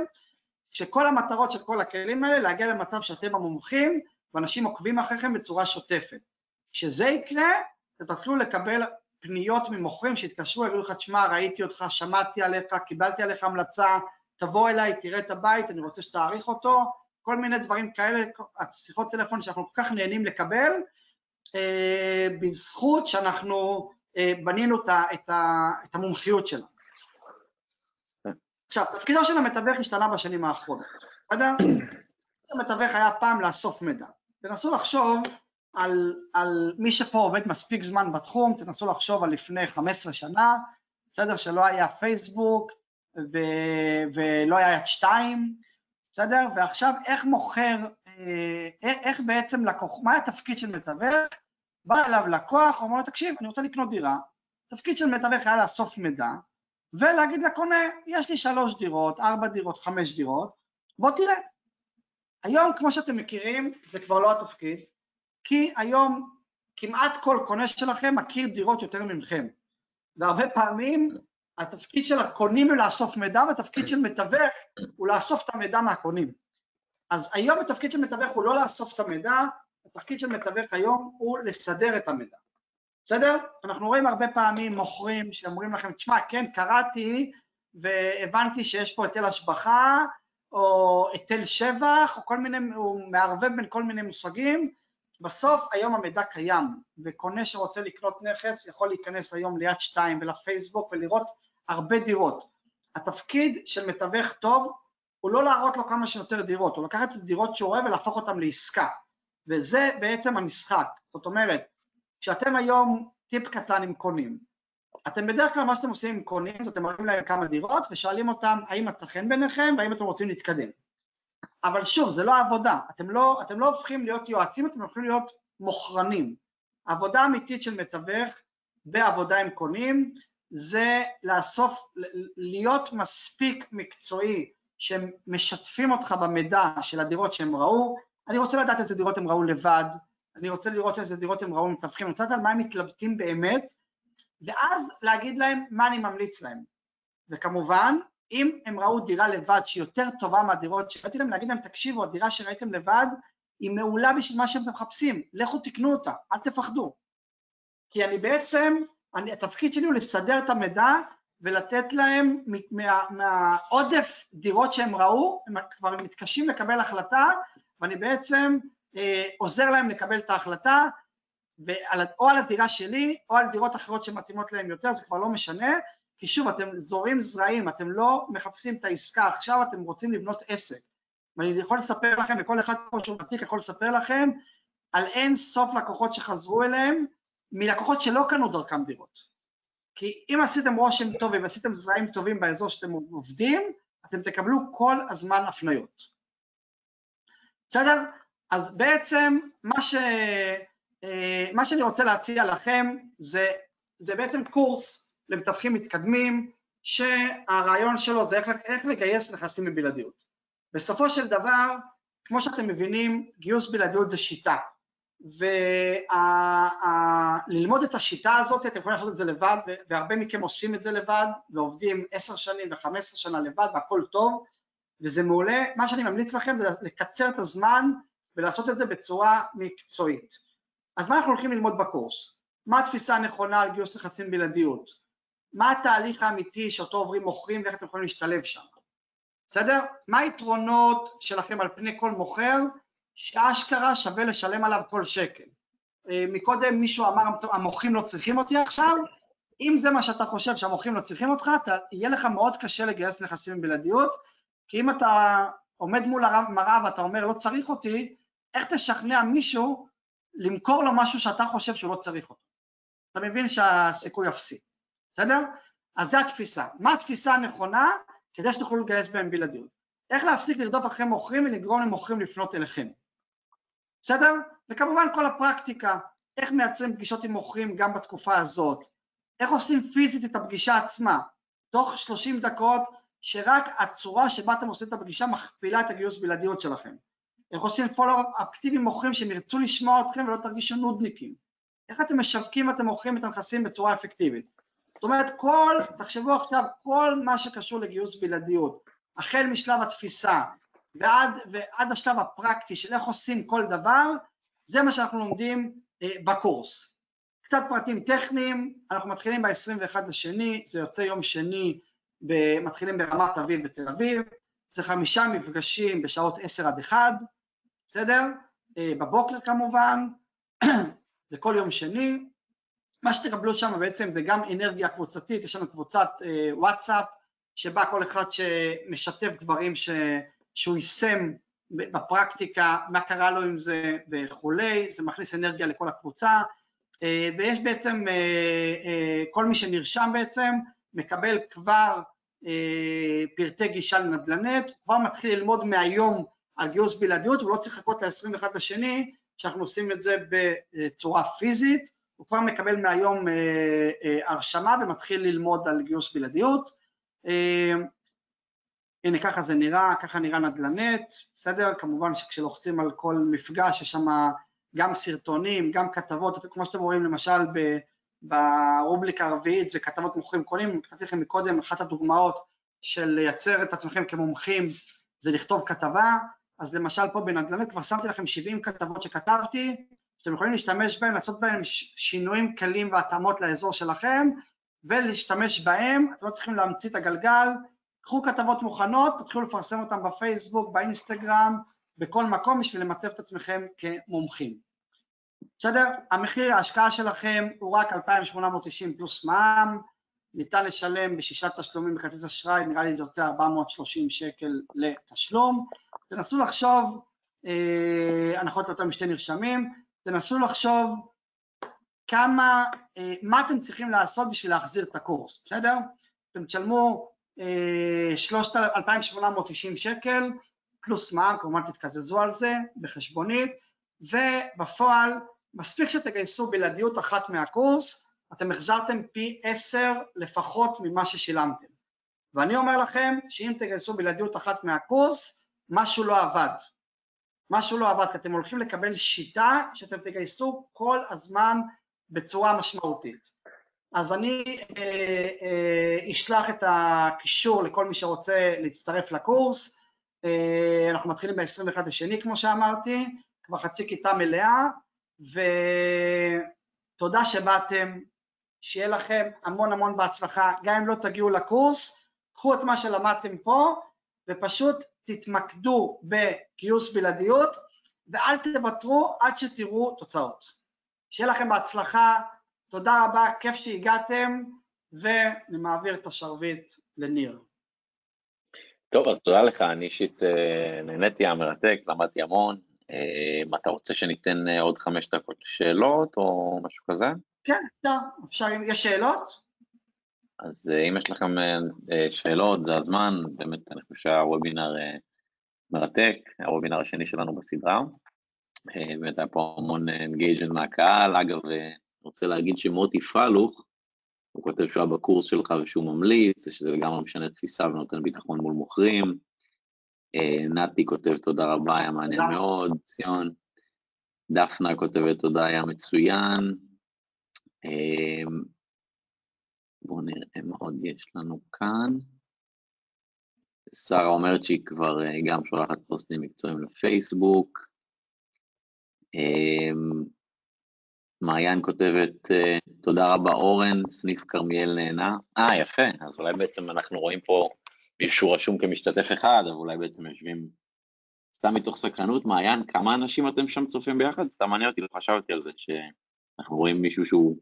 Speaker 2: שכל המטרות של כל הכלים האלה להגיע למצב שאתם המומחים ואנשים עוקבים אחריכם בצורה שוטפת. כשזה יקרה, אתם תתחילו לקבל פניות ממוכרים שיתקשרו, יגידו לך, תשמע, ראיתי אותך, שמעתי עליך, קיבלתי עליך המלצה, תבוא אליי, תראה את הבית, אני רוצה שתעריך אותו, כל מיני דברים כאלה, שיחות טלפון שאנחנו כל כך נהנים לקבל, אה, בזכות שאנחנו אה, בנינו את, את, את המומחיות שלנו. עכשיו, תפקידו של המתווך השתנה בשנים האחרונות, בסדר? המתווך היה פעם לאסוף מידע. תנסו לחשוב על, על מי שפה עובד מספיק זמן בתחום, תנסו לחשוב על לפני 15 שנה, בסדר? שלא היה פייסבוק, ו, ולא היה יד שתיים, בסדר? ועכשיו איך מוכר אה, איך בעצם לקוח, מה התפקיד של מתווך? בא אליו לקוח, אומר לו, תקשיב, אני רוצה לקנות דירה, התפקיד של מתווך היה לאסוף מידע, ולהגיד לקונה, יש לי שלוש דירות, ארבע דירות, חמש דירות, בוא תראה. היום, כמו שאתם מכירים, זה כבר לא התפקיד, כי היום כמעט כל קונה שלכם מכיר דירות יותר ממכם. והרבה פעמים התפקיד של הקונים הוא לאסוף מידע, והתפקיד של מתווך הוא לאסוף את המידע מהקונים. אז היום התפקיד של מתווך הוא לא לאסוף את המידע, התפקיד של מתווך היום הוא לסדר את המידע. בסדר? אנחנו רואים הרבה פעמים מוכרים שאומרים לכם, תשמע, כן, קראתי והבנתי שיש פה היטל השבחה, או היטל שבח, או כל מיני, הוא מערבב בין כל מיני מושגים, בסוף היום המידע קיים, וקונה שרוצה לקנות נכס יכול להיכנס היום ליד שתיים ולפייסבוק ולראות הרבה דירות. התפקיד של מתווך טוב הוא לא להראות לו כמה שיותר דירות, הוא לקחת את הדירות שהוא אוהב ולהפוך אותן לעסקה, וזה בעצם המשחק. זאת אומרת, כשאתם היום טיפ קטן עם קונים, אתם בדרך כלל מה שאתם עושים עם קונים זה אתם מראים להם כמה דירות ושואלים אותם האם מצא חן ביניכם והאם אתם רוצים להתקדם. אבל שוב, זה לא העבודה, אתם לא, אתם לא הופכים להיות יועצים, אתם הופכים להיות מוכרנים. העבודה האמיתית של מתווך בעבודה עם קונים זה לאסוף, להיות מספיק מקצועי שהם משתפים אותך במידע של הדירות שהם ראו, אני רוצה לדעת איזה דירות הם ראו לבד, אני רוצה לראות איזה דירות הם ראו מתווכים, אני רוצה לדעת על מה הם מתלבטים באמת, ואז להגיד להם מה אני ממליץ להם. וכמובן, אם הם ראו דירה לבד שהיא יותר טובה מהדירות שראיתי להם, להגיד להם, תקשיבו, הדירה שראיתם לבד היא מעולה בשביל מה שאתם מחפשים, לכו תקנו אותה, אל תפחדו. כי אני בעצם, אני, התפקיד שלי הוא לסדר את המידע ולתת להם מה, מהעודף דירות שהם ראו, הם כבר מתקשים לקבל החלטה, ואני בעצם אה, עוזר להם לקבל את ההחלטה, ועל, או על הדירה שלי או על דירות אחרות שמתאימות להם יותר, זה כבר לא משנה, כי שוב, אתם זורים זרעים, אתם לא מחפשים את העסקה, עכשיו אתם רוצים לבנות עסק. ואני יכול לספר לכם, וכל אחד פה שהוא ותיק יכול לספר לכם, על אין סוף לקוחות שחזרו אליהם, מלקוחות שלא קנו דרכם דירות. כי אם עשיתם רושם טוב ועשיתם זרעים טובים באזור שאתם עובדים, אתם תקבלו כל הזמן הפניות. בסדר? אז בעצם מה, ש, אה, מה שאני רוצה להציע לכם זה, זה בעצם קורס למתווכים מתקדמים, שהרעיון שלו זה איך, איך לגייס נכסים בבלעדיות. בסופו של דבר, כמו שאתם מבינים, גיוס בלעדיות זה שיטה, וללמוד את השיטה הזאת, אתם יכולים לעשות את זה לבד, והרבה מכם עושים את זה לבד, ועובדים עשר שנים וחמש עשרה שנה לבד, והכל טוב, וזה מעולה. מה שאני ממליץ לכם זה לקצר את הזמן ולעשות את זה בצורה מקצועית. אז מה אנחנו הולכים ללמוד בקורס? מה התפיסה הנכונה על גיוס נכסים בלעדיות? מה התהליך האמיתי שאותו עוברים מוכרים ואיך אתם יכולים להשתלב שם? בסדר? מה היתרונות שלכם על פני כל מוכר שאשכרה שווה לשלם עליו כל שקל? אה, מקודם מישהו אמר המוכרים לא צריכים אותי עכשיו, אם זה מה שאתה חושב שהמוכרים לא צריכים אותך, אתה, יהיה לך מאוד קשה לגייס נכסים בבלעדיות, כי אם אתה עומד מול המראה ואתה אומר לא צריך אותי, איך תשכנע מישהו למכור לו משהו שאתה חושב שהוא לא צריך אותו? אתה מבין שהסיכוי אפסי. בסדר? אז זו התפיסה. מה התפיסה הנכונה כדי שתוכלו לגייס בהם בלעדיות? איך להפסיק לרדוף אחרי מוכרים ולגרום למוכרים לפנות אליכם. בסדר? וכמובן כל הפרקטיקה, איך מייצרים פגישות עם מוכרים גם בתקופה הזאת, איך עושים פיזית את הפגישה עצמה, תוך 30 דקות שרק הצורה שבה אתם עושים את הפגישה מכפילה את הגיוס בלעדיות שלכם. איך עושים פולו אקטיבי מוכרים שהם ירצו לשמוע אתכם ולא תרגישו נודניקים. איך אתם משווקים ואתם מוכרים את הנכסים בצורה אפקטיבית. זאת אומרת, כל, תחשבו עכשיו, כל מה שקשור לגיוס בלעדיות, החל משלב התפיסה ועד, ועד השלב הפרקטי של איך עושים כל דבר, זה מה שאנחנו לומדים אה, בקורס. קצת פרטים טכניים, אנחנו מתחילים ב-21 לשני, זה יוצא יום שני, מתחילים ברמת אביב בתל אביב, זה חמישה מפגשים בשעות 10 עד 1, בסדר? אה, בבוקר כמובן, זה כל יום שני, מה שתקבלו שם בעצם זה גם אנרגיה קבוצתית, יש לנו קבוצת אה, וואטסאפ שבה כל אחד שמשתף דברים ש, שהוא יישם בפרקטיקה, מה קרה לו עם זה וכולי, זה מכניס אנרגיה לכל הקבוצה אה, ויש בעצם, אה, אה, כל מי שנרשם בעצם מקבל כבר פרטי גישה לנדל"נט, כבר מתחיל ללמוד מהיום על גיוס בלעדיות, הוא לא צריך לחכות ל-21 לשני, שאנחנו עושים את זה בצורה פיזית, הוא כבר מקבל מהיום הרשמה ומתחיל ללמוד על גיוס בלעדיות. הנה ככה זה נראה, ככה נראה נדל"נט, בסדר? כמובן שכשלוחצים על כל מפגש יש שם גם סרטונים, גם כתבות, כמו שאתם רואים למשל ברובריקה הרביעית זה כתבות מוכרים קונים, נתתי לכם מקודם, אחת הדוגמאות של לייצר את עצמכם כמומחים זה לכתוב כתבה, אז למשל פה בנדל"נט כבר שמתי לכם 70 כתבות שכתבתי, שאתם יכולים להשתמש בהן, לעשות בהן שינויים קלים והתאמות לאזור שלכם, ולהשתמש בהן, אתם לא צריכים להמציא את הגלגל, קחו כתבות מוכנות, תתחילו לפרסם אותן בפייסבוק, באינסטגרם, בכל מקום בשביל למצב את עצמכם כמומחים. בסדר? המחיר ההשקעה שלכם הוא רק 2,890 פלוס מע"מ, ניתן לשלם בשישה תשלומים בכרטיס אשראי, נראה לי זה יוצא 430 שקל לתשלום. תנסו לחשוב, אה, הנחות ליותר משתי נרשמים, תנסו לחשוב כמה, אה, מה אתם צריכים לעשות בשביל להחזיר את הקורס, בסדר? אתם תשלמו 2,890 אה, שקל, פלוס מע"מ, כמובן תתקזזו על זה בחשבונית, ובפועל מספיק שתגייסו בלעדיות אחת מהקורס, אתם החזרתם פי עשר לפחות ממה ששילמתם. ואני אומר לכם שאם תגייסו בלעדיות אחת מהקורס, משהו לא עבד. משהו לא עבד, כי אתם הולכים לקבל שיטה שאתם תגייסו כל הזמן בצורה משמעותית. אז אני אה, אה, אשלח את הקישור לכל מי שרוצה להצטרף לקורס. אה, אנחנו מתחילים ב-21 לשני, כמו שאמרתי, כבר חצי כיתה מלאה, ותודה שבאתם, שיהיה לכם המון המון בהצלחה, גם אם לא תגיעו לקורס, קחו את מה שלמדתם פה ופשוט תתמקדו בגיוס בלעדיות ואל תוותרו עד שתראו תוצאות. שיהיה לכם בהצלחה, תודה רבה, כיף שהגעתם, ואני מעביר את השרביט לניר.
Speaker 1: טוב, אז תודה לך, אני אישית אה, נהניתי, היה מרתק, למדתי המון. אה, אתה רוצה שניתן אה, עוד חמש דקות שאלות או משהו כזה?
Speaker 2: כן, אפשר, אפשר, יש שאלות?
Speaker 1: אז אם יש לכם שאלות, זה הזמן, באמת אני חושב שהוובינר מרתק, הוובינר השני שלנו בסדרה. באמת היה פה המון אינגייג'נט מהקהל, אגב, אני רוצה להגיד שמוטי פלוך, הוא כותב שהוא היה בקורס שלך ושהוא ממליץ, שזה לגמרי משנה תפיסה ונותן ביטחון מול מוכרים. אה, נתי כותב תודה רבה, היה מעניין מאוד, ציון. דפנה כותבת תודה, היה מצוין. אה, בואו נראה מה עוד יש לנו כאן. שרה אומרת שהיא כבר אה, גם שולחת פוסטים מקצועיים לפייסבוק. מעיין כותבת, אה, תודה רבה אורן, סניף כרמיאל נהנה. אה, יפה, אז אולי בעצם אנחנו רואים פה מישהו רשום כמשתתף אחד, אבל אולי בעצם יושבים סתם מתוך סקרנות. מעיין, כמה אנשים אתם שם צופים ביחד? סתם מעניין אותי, לא חשבתי על זה, שאנחנו רואים מישהו שהוא...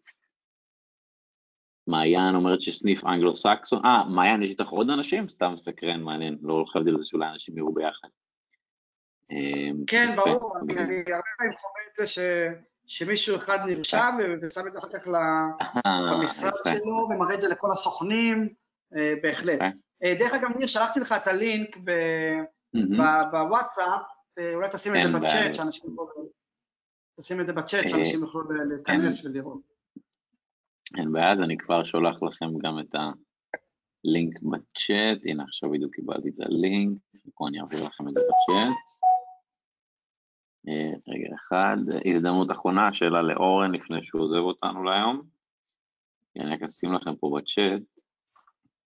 Speaker 1: מעיין אומרת שסניף אנגלו-סקסון, אה, מעיין, יש איתך עוד אנשים? סתם סקרן, מעניין, לא חשבתי על זה שאולי אנשים יראו ביחד.
Speaker 2: אה, כן, ברור, אני הרבה פעמים חווה את זה ש... שמישהו אחד נרשם ושם את זה אחר כך אה, במשרד שלו ומראה את זה לכל הסוכנים, אה, בהחלט. אה, דרך אגב, ניר, שלחתי לך את הלינק בוואטסאפ, אולי תשים את זה בצ'אט, שאנשים יוכלו... תשים את זה בצ'אט, שאנשים יוכלו להיכנס ולראות.
Speaker 1: אין בעיה, אז אני כבר שולח לכם גם את הלינק בצ'אט, הנה עכשיו בדיוק קיבלתי את הלינק, פה אני אעביר לכם את זה בצ'אט. אה, רגע אחד, הזדמנות אחרונה, שאלה לאורן לפני שהוא עוזב אותנו להיום. אני רק אשים לכם פה בצ'אט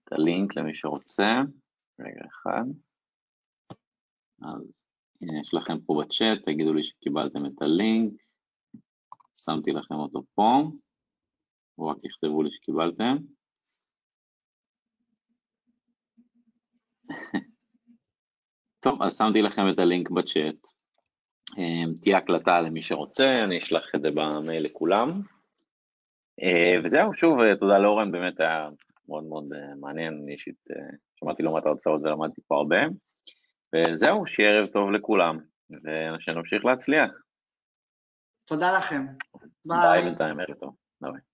Speaker 1: את הלינק למי שרוצה. רגע אחד. אז הנה יש לכם פה בצ'אט, תגידו לי שקיבלתם את הלינק. שמתי לכם אותו פה. או רק תכתבו לי שקיבלתם. טוב, אז שמתי לכם את הלינק בצ'אט. אמ, תהיה הקלטה למי שרוצה, אני אשלח את זה במייל לכולם. אה, וזהו, שוב, אה, תודה לאורן, באמת היה מאוד מאוד אה, מעניין, אני אישית שמעתי לא מעט הרצאות ולמדתי פה הרבה. וזהו, שיהיה ערב טוב לכולם, ושנמשיך להצליח.
Speaker 2: תודה לכם.
Speaker 1: ביי. ביי בינתיים, ערב טוב. ביי.